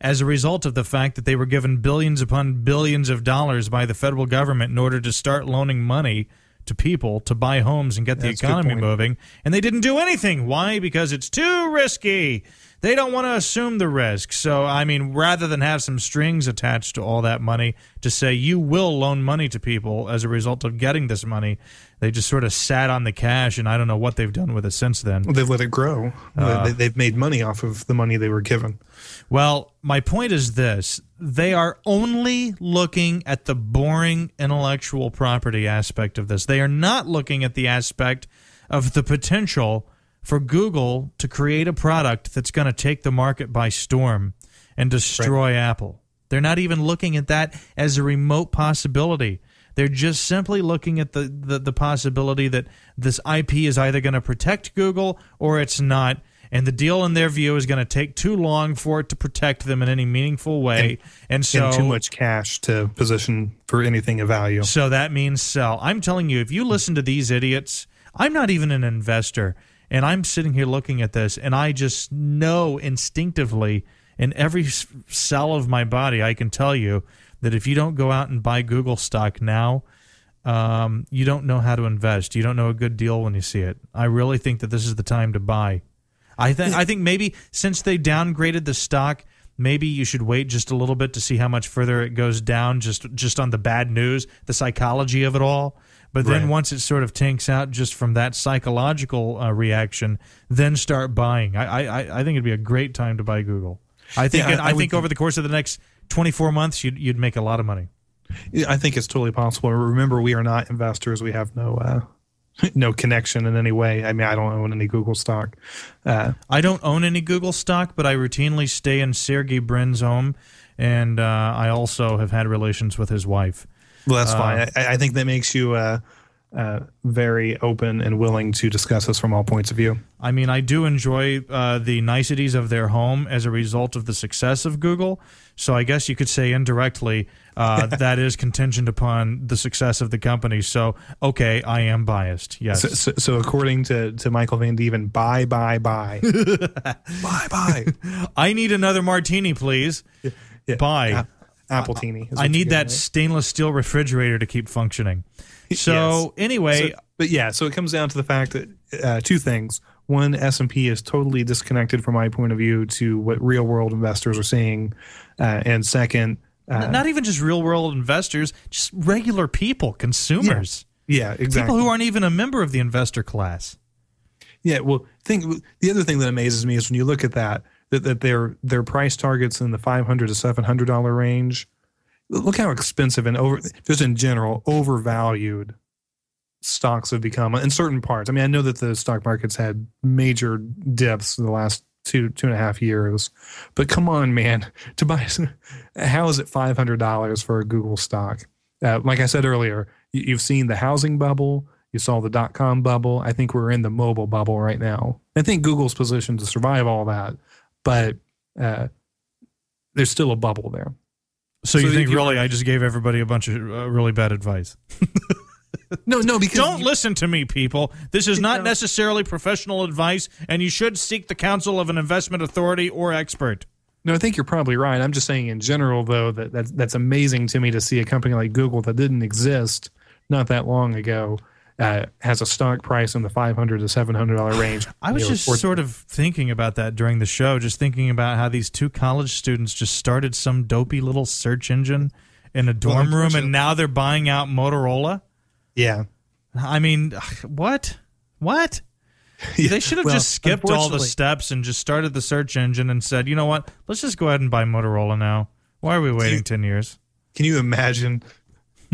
as a result of the fact that they were given billions upon billions of dollars by the federal government in order to start loaning money to people to buy homes and get the That's economy moving. And they didn't do anything. Why? Because it's too risky. They don't want to assume the risk. So, I mean, rather than have some strings attached to all that money to say you will loan money to people as a result of getting this money, they just sort of sat on the cash, and I don't know what they've done with it since then. They've let it grow. Uh. they've made money off of the money they were given. Well, my point is this they are only looking at the boring intellectual property aspect of this. They are not looking at the aspect of the potential for Google to create a product that's going to take the market by storm and destroy Apple. They're not even looking at that as a remote possibility. They're just simply looking at the, the, the possibility that this IP is either going to protect Google or it's not. And the deal, in their view, is going to take too long for it to protect them in any meaningful way. And, so, and too much cash to position for anything of value. so that means sell. I'm telling you, if you listen to these idiots, I'm not even an investor. And I'm sitting here looking at this, and I just know instinctively in every cell of my body, I can tell you that if you don't go out and buy Google stock now, um, you don't know how to invest. You don't know a good deal when you see it. I really think that this is the time to buy. I think I think maybe since they downgraded the stock, maybe you should wait just a little bit to see how much further it goes down just just on the bad news, the psychology of it all. But then Right. once it sort of tanks out just from that psychological uh, reaction, then start buying. I, I I think it'd be a great time to buy Google. I think Yeah, I- I, I think over the course of the next 24 months, you'd you'd make a lot of money. I think it's totally possible. Remember, we are not investors. We have no uh, no connection in any way. I mean, I don't own any Google stock. Uh, I don't own any Google stock, but I routinely stay in Sergey Brin's home, and uh, I also have had relations with his wife. well, that's fine. I, I think that makes you uh, uh, very open and willing to discuss this from all points of view. I mean, I do enjoy uh, the niceties of their home as a result of the success of Google. So I guess you could say indirectly uh, that is contingent upon the success of the company. So okay, I am biased. Yes. So, so, so according to, to Michael Van Deven, buy, buy, buy, buy, buy. I need another martini, please. Yeah. Buy. A- Appletini. I need that get, stainless steel refrigerator to keep functioning. So anyway. So- but yeah, so it comes down to the fact that uh, two things. One, S and P is totally disconnected from my point of view to what real world investors are seeing, uh, and second, uh, not even just real world investors, just regular people, consumers, yeah, exactly. people who aren't even a member of the investor class. Yeah, well, think the other thing that amazes me is when you look at that that, that their their price targets in the five hundred to seven hundred dollar range. Look how expensive and over just in general overvalued stocks have become in certain parts. I mean, I know that the stock market's had major dips in the last two two and a half years, but come on, man, to buy how is it five hundred dollars for a Google stock? Uh, like I said earlier, you, you've seen the housing bubble. You saw the dot com bubble. I think we're in the mobile bubble right now. I think Google's positioned to survive all that, but uh, there's still a bubble there. So, So you think really I just gave everybody a bunch of uh, really bad advice? No, no, because Don't you- listen to me, people. This is not necessarily professional advice, and you should seek the counsel of an investment authority or expert. No, I think you're probably right. I'm just saying in general, though, that that's, that's amazing to me to see a company like Google that didn't exist not that long ago uh, has a stock price in the 500 to 700 dollar range. I was just reports- sort of thinking about that during the show, just thinking about how these two college students just started some dopey little search engine in a dorm room, and now they're buying out Motorola. Yeah. I mean, what? What? They should have Well, just skipped all the steps and just started the search engine and said, you know what? Let's just go ahead and buy Motorola now. Why are we waiting you- 10 years? Can you imagine?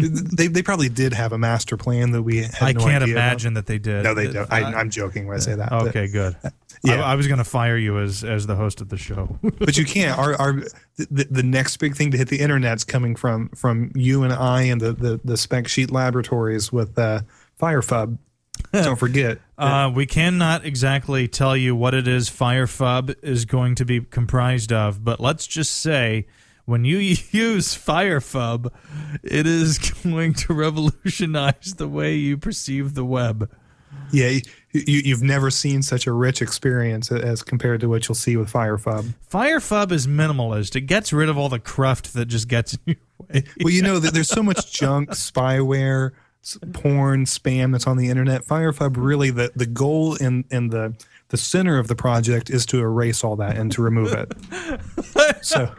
They they probably did have a master plan that we had I no can't idea about. imagine that they did. No, they don't. I, Uh, I'm joking when I say that. but- Okay, good. Yeah. I, I was going to fire you as as the host of the show. but you can't. Our, our the, the next big thing to hit the internet's coming from from you and I and the the, the spec sheet laboratories with uh, Firefub. Don't forget. Uh, we cannot exactly tell you what it is FireFub is going to be comprised of, but let's just say when you use FireFub, it is going to revolutionize the way you perceive the web. yeah, you, you've never seen such a rich experience as compared to what you'll see with Firefub. FireFub is minimalist. It gets rid of all the cruft that just gets in your way. Well, you know that there's so much junk, spyware, porn, spam that's on the internet. Firefub really the the goal and and the the center of the project is to erase all that and to remove it. So,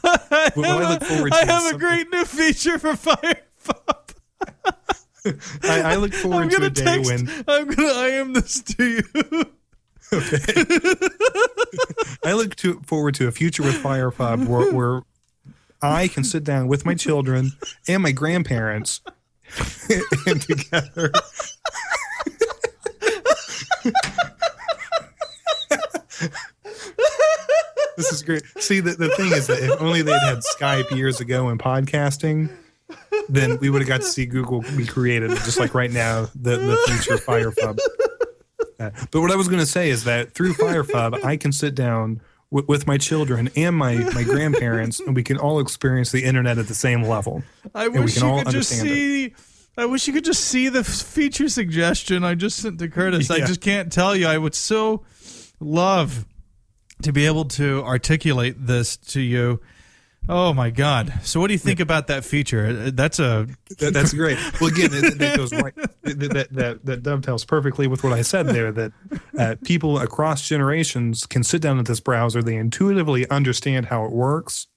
what I look forward to I have a great new feature for FireFub. I, I look I'm forward to a day text. when I'm gonna IM this to you. Okay. I look to forward to a future with Firefub where, where I can sit down with my children and my grandparents and together. this is great. See, the, the thing is that if only they'd had Skype years ago and podcasting, then we would have got to see Google be created, just like right now, the, the future Firefub. Uh, but what I was going to say is that through Firefub, I can sit down with, with my children and my, my grandparents, and we can all experience the internet at the same level. I we wish can you all could just understand it. see. I wish you could just see the feature suggestion I just sent to Curtis. I just can't tell you. I would so love to be able to articulate this to you. Oh my God! So, what do you think about that feature? Uh, That's a That, that's great. Well, again, that, that goes right. That, that, that, dovetails perfectly with what I said there. That uh, people across generations can sit down at this browser, they intuitively understand how it works,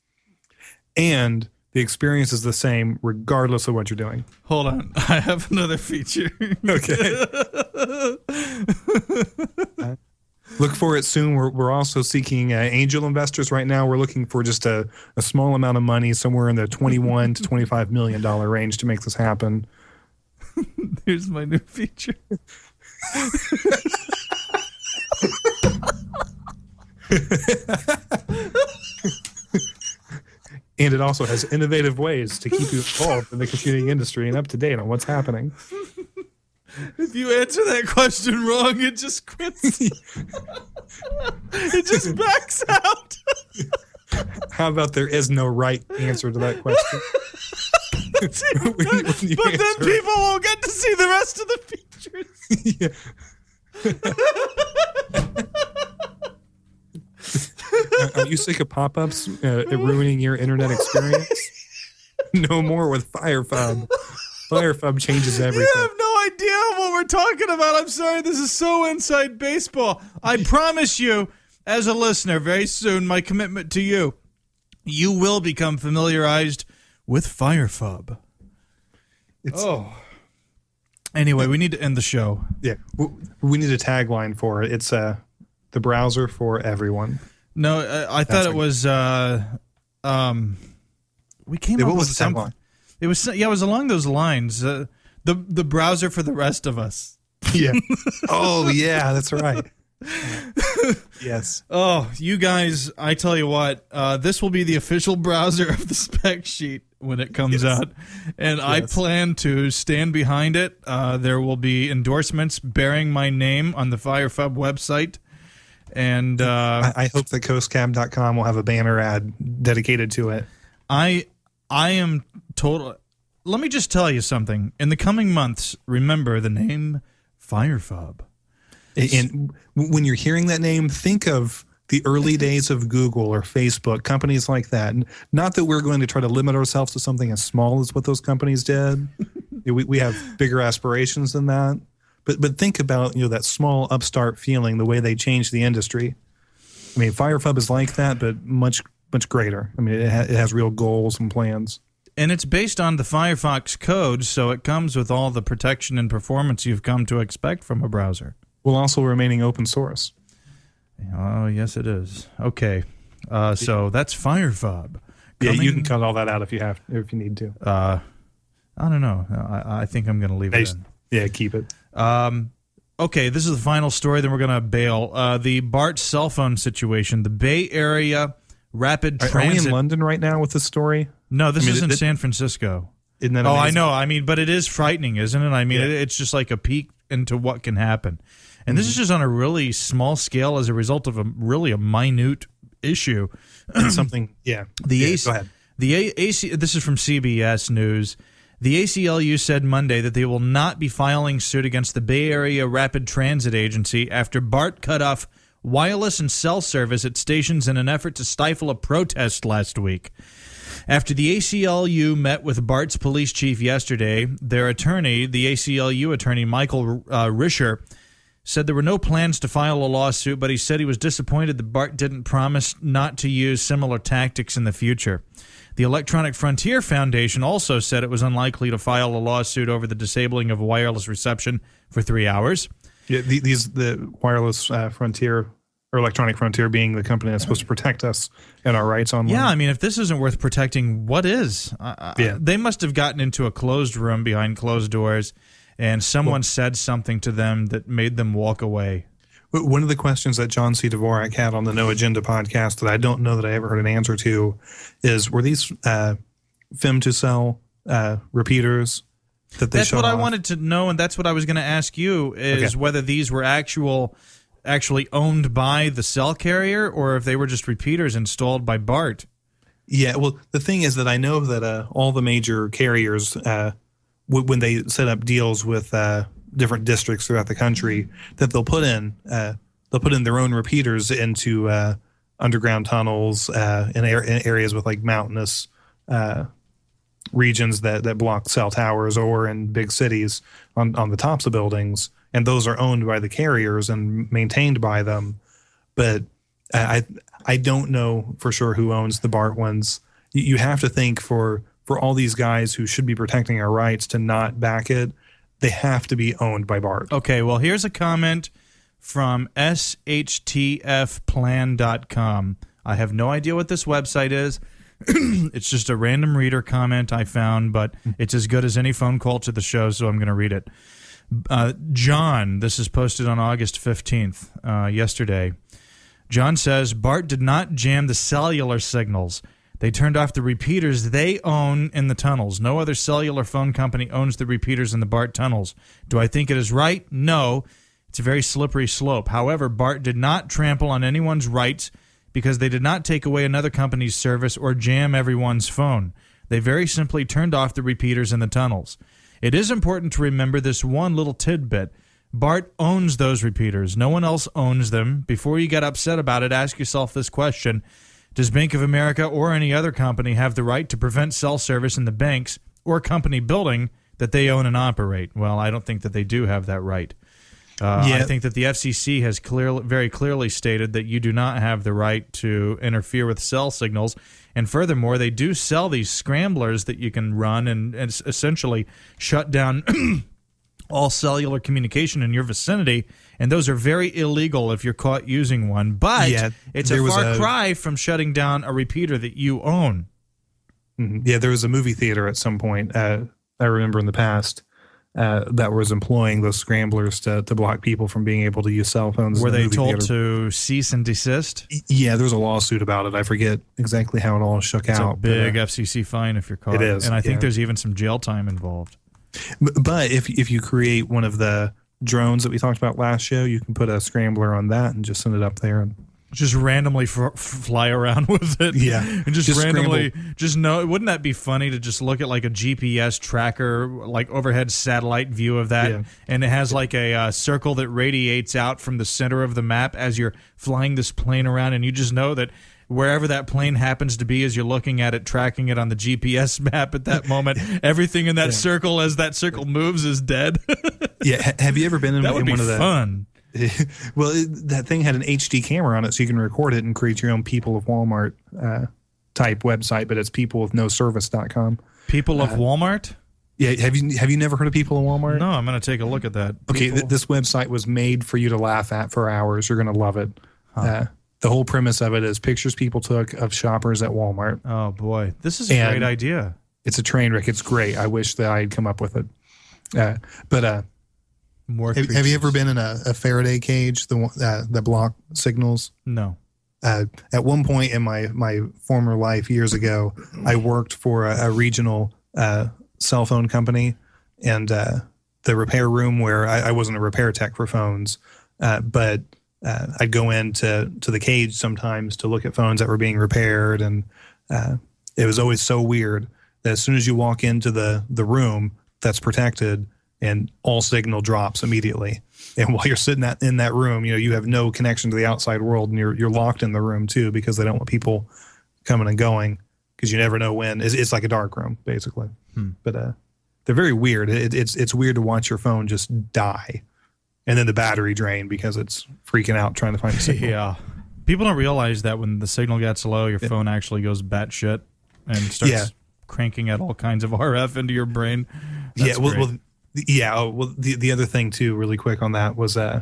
and the experience is the same regardless of what you're doing. hold on. I have another feature. Okay. Look for it soon. We're, we're also seeking uh, angel investors right now. We're looking for just a, a small amount of money, somewhere in the 21 to 25 million dollar range to make this happen. Here's my new feature. And it also has innovative ways to keep you involved in the computing industry and up to date on what's happening. If you answer that question wrong, it just quits. it just backs out. How about there is no right answer to that question? When- when but then people won't get to see the rest of the features. Are- Are you sick of pop-ups uh, ruining your internet experience? no more with Firefub. Firefub changes everything. You have no idea what we're talking about. I'm sorry. This is so inside baseball. I promise you, as a listener, very soon, my commitment to you, you will become familiarized with Firefub. It's- Oh. Anyway, we need to end the show. Yeah, we need a tagline for it. It's uh, the browser for everyone. No, I, I thought it was. Uh, um, we came Yeah, up what with was the tagline? It was yeah, it was along those lines. Uh, the the browser for the rest of us. Yeah. oh yeah, that's right. yes. Oh, you guys! I tell you what, uh, this will be the official browser of the spec sheet when it comes Yes. out, and I plan to stand behind it. Uh, there will be endorsements bearing my name on the Firefub website, and uh, I, I hope that coastgab.com will have a banner ad dedicated to it. I I am total. let me just tell you something. In the coming months, remember the name Firefub. And when you're hearing that name, think of the early days of Google or Facebook, companies like that. And not that we're going to try to limit ourselves to something as small as what those companies did. we, we have bigger aspirations than that. But but think about you know that small upstart feeling, the way they changed the industry. I mean, Firefub is like that, but much much greater. I mean, it, ha- it has real goals and plans. And it's based on the Firefox code, so it comes with all the protection and performance you've come to expect from a browser. While also remaining open source. Oh, yes, it is. Okay. Uh, so that's Firefub. Yeah, you can cut all that out if you have if you need to. Uh, I don't know. I, I think I'm going to leave Hey, it. Yeah, keep it. Um, okay, this is the final story. Then we're going to bail. Uh, the BART cell phone situation. The Bay Area Rapid Are, are we in London right now with this story? No, this I mean, is in it- San Francisco. Isn't that Oh, I know. I mean, but it is frightening, isn't it? I mean, Yeah. it, it's just like a peek into what can happen. And this is Mm-hmm. just on a really small scale as a result of a really a minute issue. something. Yeah. The yeah, AC, go ahead. The A- AC. This is from CBS News. The ACLU said Monday that they will not be filing suit against the Bay Area Rapid Transit Agency after BART cut off wireless and cell service at stations in an effort to stifle a protest last week. After the ACLU met with BART's police chief yesterday, their attorney, the ACLU attorney Michael uh, Risher, said there were no plans to file a lawsuit, but he said he was disappointed that BART didn't promise not to use similar tactics in the future. The Electronic Frontier Foundation also said it was unlikely to file a lawsuit over the disabling of wireless reception for three hours. Yeah, these the wireless uh, frontier or electronic frontier being the company that's supposed to protect us and our rights online. Yeah, I mean, if this isn't worth protecting, what is? Uh, Yeah. They must have gotten into a closed room behind closed doors, and someone said something to them that made them walk away. One of the questions that John C. Dvorak had on the No Agenda podcast that I don't know that I ever heard an answer to is were these uh, femtocell uh, repeaters that they That's what I wanted to know, and that's what I was going to ask you: is Okay. whether these were actual, actually owned by the cell carrier, or if they were just repeaters installed by BART. Yeah, well, the thing is that I know that uh, all the major carriers, uh, w- when they set up deals with uh, different districts throughout the country, that they'll put in uh, they'll put in their own repeaters into uh, underground tunnels uh, in, in areas with like mountainous regions that that block cell towers, or in big cities on on the tops of buildings, and those are owned by the carriers and maintained by them but I I don't know for sure who owns the BART ones. You have to think for for all these guys who should be protecting our rights to not back it, they have to be owned by BART. Okay, well, here's a comment from shtfplan.com. I have no idea what this website is. it's just a random reader comment I found, but it's as good as any phone call to the show, so I'm going to read it. Uh, John, this is posted on August 15th, uh, yesterday. John says Bart did not jam the cellular signals. They turned off the repeaters they own in the tunnels. No other cellular phone company owns the repeaters in the BART tunnels. Do I think it is right? No. It's a very slippery slope. However, BART did not trample on anyone's rights because they did not take away another company's service or jam everyone's phone. They very simply turned off the repeaters in the tunnels. It is important to remember this one little tidbit. BART owns those repeaters. No one else owns them. Before you get upset about it, ask yourself this question Does Bank of America or any other company have the right to prevent cell service in the banks or company building that they own and operate? Well, I don't think that they do have that right. Uh, I think that the FCC has clearly, very clearly stated that you do not have the right to interfere with cell signals. And furthermore, they do sell these scramblers that you can run and, and essentially shut down all cellular communication in your vicinity. And those are very illegal if you're caught using one. But Yeah, it's a far a- cry from shutting down a repeater that you own. Mhm. Yeah, there was a movie theater at some point. Uh, I remember in the past uh, that was employing those scramblers to, to block people from being able to use cell phones. Were the they told theater. to cease and desist? Yeah, there was a lawsuit about it. I forget exactly how it all shook It's out. a big but, uh, FCC fine if you're caught. It is, And I think yeah. there's even some jail time involved. but if if you create one of the drones that we talked about last show, you can put a scrambler on that and just send it up there. And just randomly f- fly around with it. Yeah. and just, Just randomly, just know. Wouldn't that be funny to just look at like a GPS tracker, like overhead satellite view of that, Yeah. and it has like a uh, circle that radiates out from the center of the map as you're flying this plane around, and you just know that. Wherever that plane happens to be, as you're looking at it, tracking it on the GPS map at that moment, everything in that circle as that circle moves is dead. Yeah. Have you ever been in, that would in be one of the fun. well, it, that thing had an HD camera on it, so you can record it and create your own People of Walmart uh, type website. But it's people with no service.com. People Uh, of Walmart. Yeah, have you have you never heard of People of Walmart? No, I'm going to take a look at that. Okay, th- this website was made for you to laugh at for hours. You're going to love it. Uh, the whole premise of it is pictures people took of shoppers at Walmart. Oh boy, this is a And- great idea. It's a train wreck. It's great. I wish that I had come up with it. Uh, but uh, More. have, have you ever been in a, a Faraday cage, the one- uh, the block signals? No. uh, at one point in my my former life years ago, I worked for a, a regional uh, cell phone company, and uh, the repair room where I, I wasn't a repair tech for phones, uh, but uh, I'd go into to the cage sometimes to look at phones that were being repaired, and uh, it was always so weird that as soon as you walk into the the room that's protected, and all signal drops immediately. And while you're sitting that in that room, you know you have no connection to the outside world, and you're you're locked in the room too because they don't want people coming and going because you never know when. It's, it's like a dark room basically. But uh, they're very weird. It, it's it's weird to watch your phone just die, and then the battery drain because it's freaking out trying to find a signal. Yeah. People don't realize that when the signal gets low, your phone actually goes batshit and starts Yeah. cranking out all kinds of RF into your brain. That's yeah, well, well, yeah. Oh, well, the the other thing too, really quick on that was uh,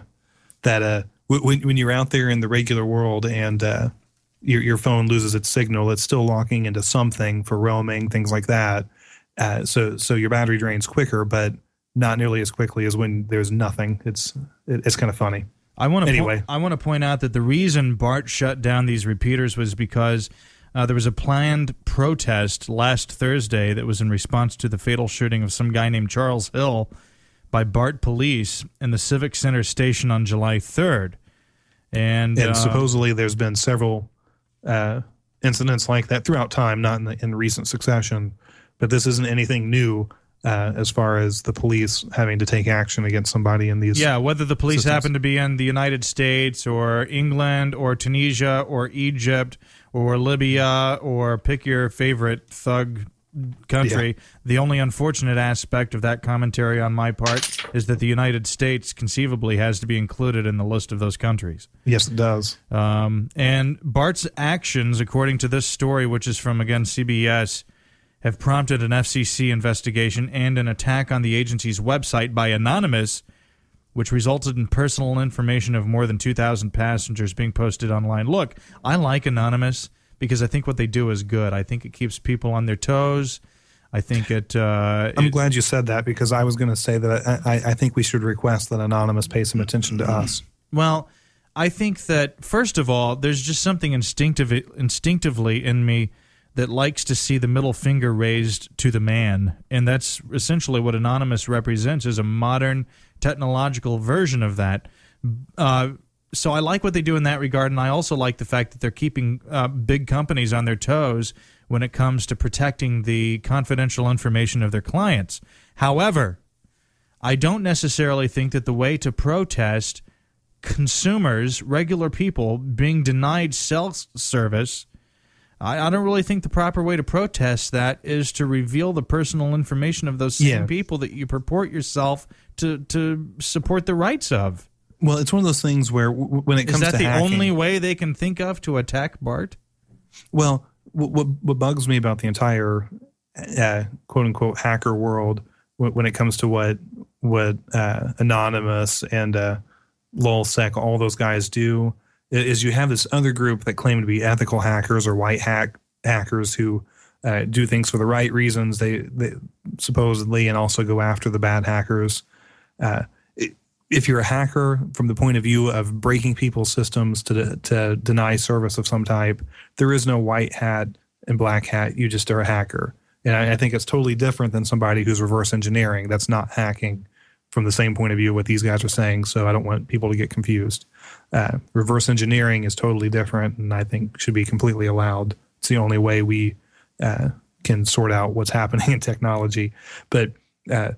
that uh, w- when when you're out there in the regular world and uh, your your phone loses its signal, it's still locking into something for roaming, things like that. Uh, so so your battery drains quicker, but not nearly as quickly as when there's nothing. It's it, it's kind of funny. I want to Anyway. I want to point out that the reason Bart shut down these repeaters was because uh, there was a planned protest last Thursday that was in response to the fatal shooting of some guy named Charles Hill by Bart police in the Civic Center station on July 3rd. And, And uh, supposedly there's been several uh, incidents like that throughout time, not in, the, in recent succession. But this isn't anything new uh, as far as the police having to take action against somebody in these. Yeah, whether the police systems. happen to be in the United States or England or Tunisia or Egypt or Libya or pick your favorite thug country. The only unfortunate aspect of that commentary on my part is that the United States conceivably has to be included in the list of those countries. Yes, it does. Um, and Bart's actions, according to this story, which is from, again, CBS, have prompted an FCC investigation and an attack on the agency's website by Anonymous, which resulted in personal information of more than 2,000 passengers being posted online. Look, I like Anonymous because I think what they do is good. I think it keeps people on their toes. I think it. Uh, I'm it- glad you said that because I was going to say that I, I think we should request that Anonymous pay some attention to us. Well, I think that first of all, there's just something instinctive, instinctively in me that likes to see the middle finger raised to the man, and that's essentially what Anonymous represents is a modern technological version of that. Uh, so I like what they do in that regard, and I also like the fact that they're keeping uh, big companies on their toes when it comes to protecting the confidential information of their clients. However, I don't necessarily think that the way to protest consumers, regular people, being denied cell s- service, I, I don't really think the proper way to protest that is to reveal the personal information of those same people that you purport yourself to, to support the rights of. Well, it's one of those things where w- when it comes that to the hacking, only way they can think of to attack Bart? Well, what, what what bugs me about the entire uh, quote unquote hacker world wh- when it comes to what what uh, Anonymous and uh, LulzSec, all those guys do, is you have this other group that claim to be ethical hackers or white hack hackers who uh, do things for the right reasons. They, they supposedly and also go after the bad hackers. Uh, if you're a hacker from the point of view of breaking people's systems to to deny service of some type, there is no white hat and black hat. You just are a hacker, and I, I think it's totally different than somebody who's reverse engineering. That's not hacking. from the same point of view what these guys are saying. So I don't want people to get confused. Uh, reverse engineering is totally different, and I think should be completely allowed. It's the only way we uh, can sort out what's happening in technology. But uh,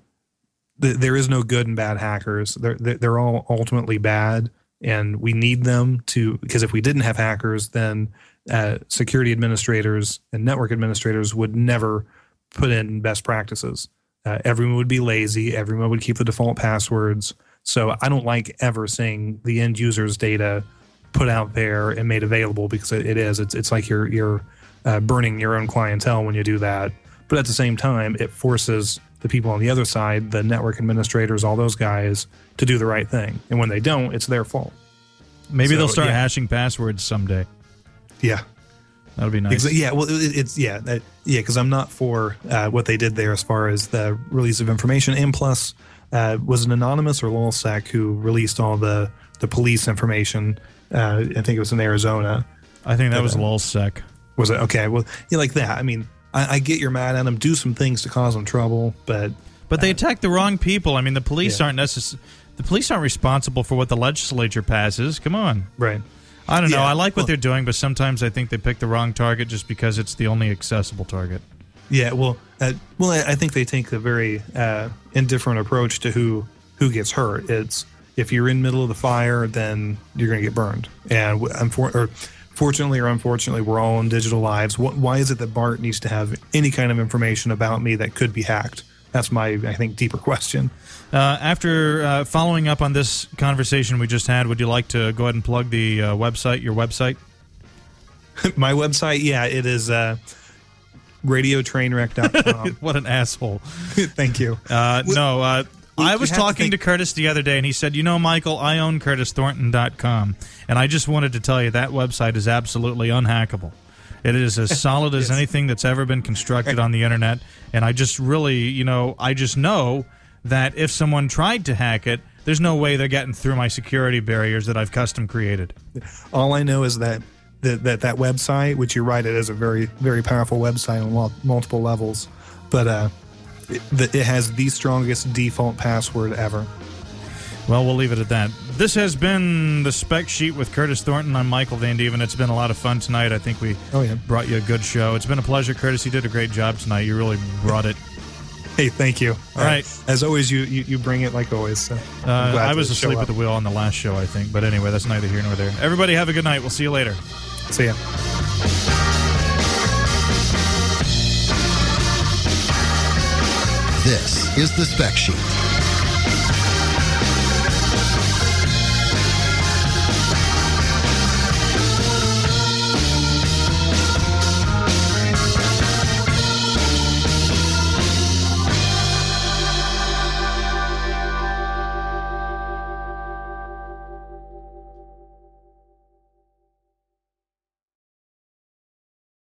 th- there is no good and bad hackers. They're they're all ultimately bad, and we need them to because if we didn't have hackers, then uh, security administrators and network administrators would never put in best practices. Uh, everyone would be lazy. Everyone would keep the default passwords. So I don't like ever seeing the end user's data put out there and made available because it, it is. It's it's like you're you're uh, burning your own clientele when you do that. But at the same time, it forces the people on the other side, the network administrators, all those guys, to do the right thing. And when they don't, it's their fault. Maybe So, they'll start yeah. hashing passwords someday. Yeah. That'll be nice. Exa- yeah, well, it, it's yeah, that, yeah, because I'm not for uh, what they did there as far as the release of information. And plus, uh, was an anonymous or LulzSec who released all the the police information? Uh, I think it was in Arizona. I think that was lulzsec. Was it okay? Well, yeah, like that. I mean, I, I get you're mad at them. Do some things to cause them trouble, but But they attack the wrong people. I mean, the police Yeah. aren't necess- The police aren't responsible for what the legislature passes. Come on. right. I don't know. Yeah, I like what well- they're doing, but sometimes I think they pick the wrong target just because it's the only accessible target. Yeah, well, uh, well, I, I think they take a very uh, indifferent approach to who who gets hurt. It's if you're in middle of the fire, then you're going to get burned. And or fortunately or unfortunately, we're all in digital lives. What, why is it that Bart needs to have any kind of information about me that could be hacked? That's my, I think, deeper question. Uh, after uh, following up on this conversation we just had, would you like to go ahead and plug the uh, website, your website? my website, yeah, it is uh, radiotrainwreck.com. What an asshole. Thank you. Uh, no, I was have to talking to, Curtis the other day, and he said, You know, Michael, I own CurtisThornton.com. And I just wanted to tell you that website is absolutely unhackable. It is as solid as anything that's ever been constructed on the internet. And I just really, you know, I just know that if someone tried to hack it, there's no way they're getting through my security barriers that I've custom created. All I know is that that that, that website, which you're right, it is a very very powerful website on multiple levels, but uh, it, it has the strongest default password ever. Well, we'll leave it at that. This has been the spec sheet with Curtis Thornton. I'm Michael Van Deven. It's been a lot of fun tonight. I think we Oh, yeah. brought you a good show. It's been a pleasure, Curtis. You did a great job tonight. You really brought it. Hey, thank you. All right. as always, you, you you bring it like always. So Uh, I was asleep at the wheel on the last show, I think. But anyway, that's neither here nor there. Everybody have a good night. We'll see you later. See ya. This is the Spec Sheet.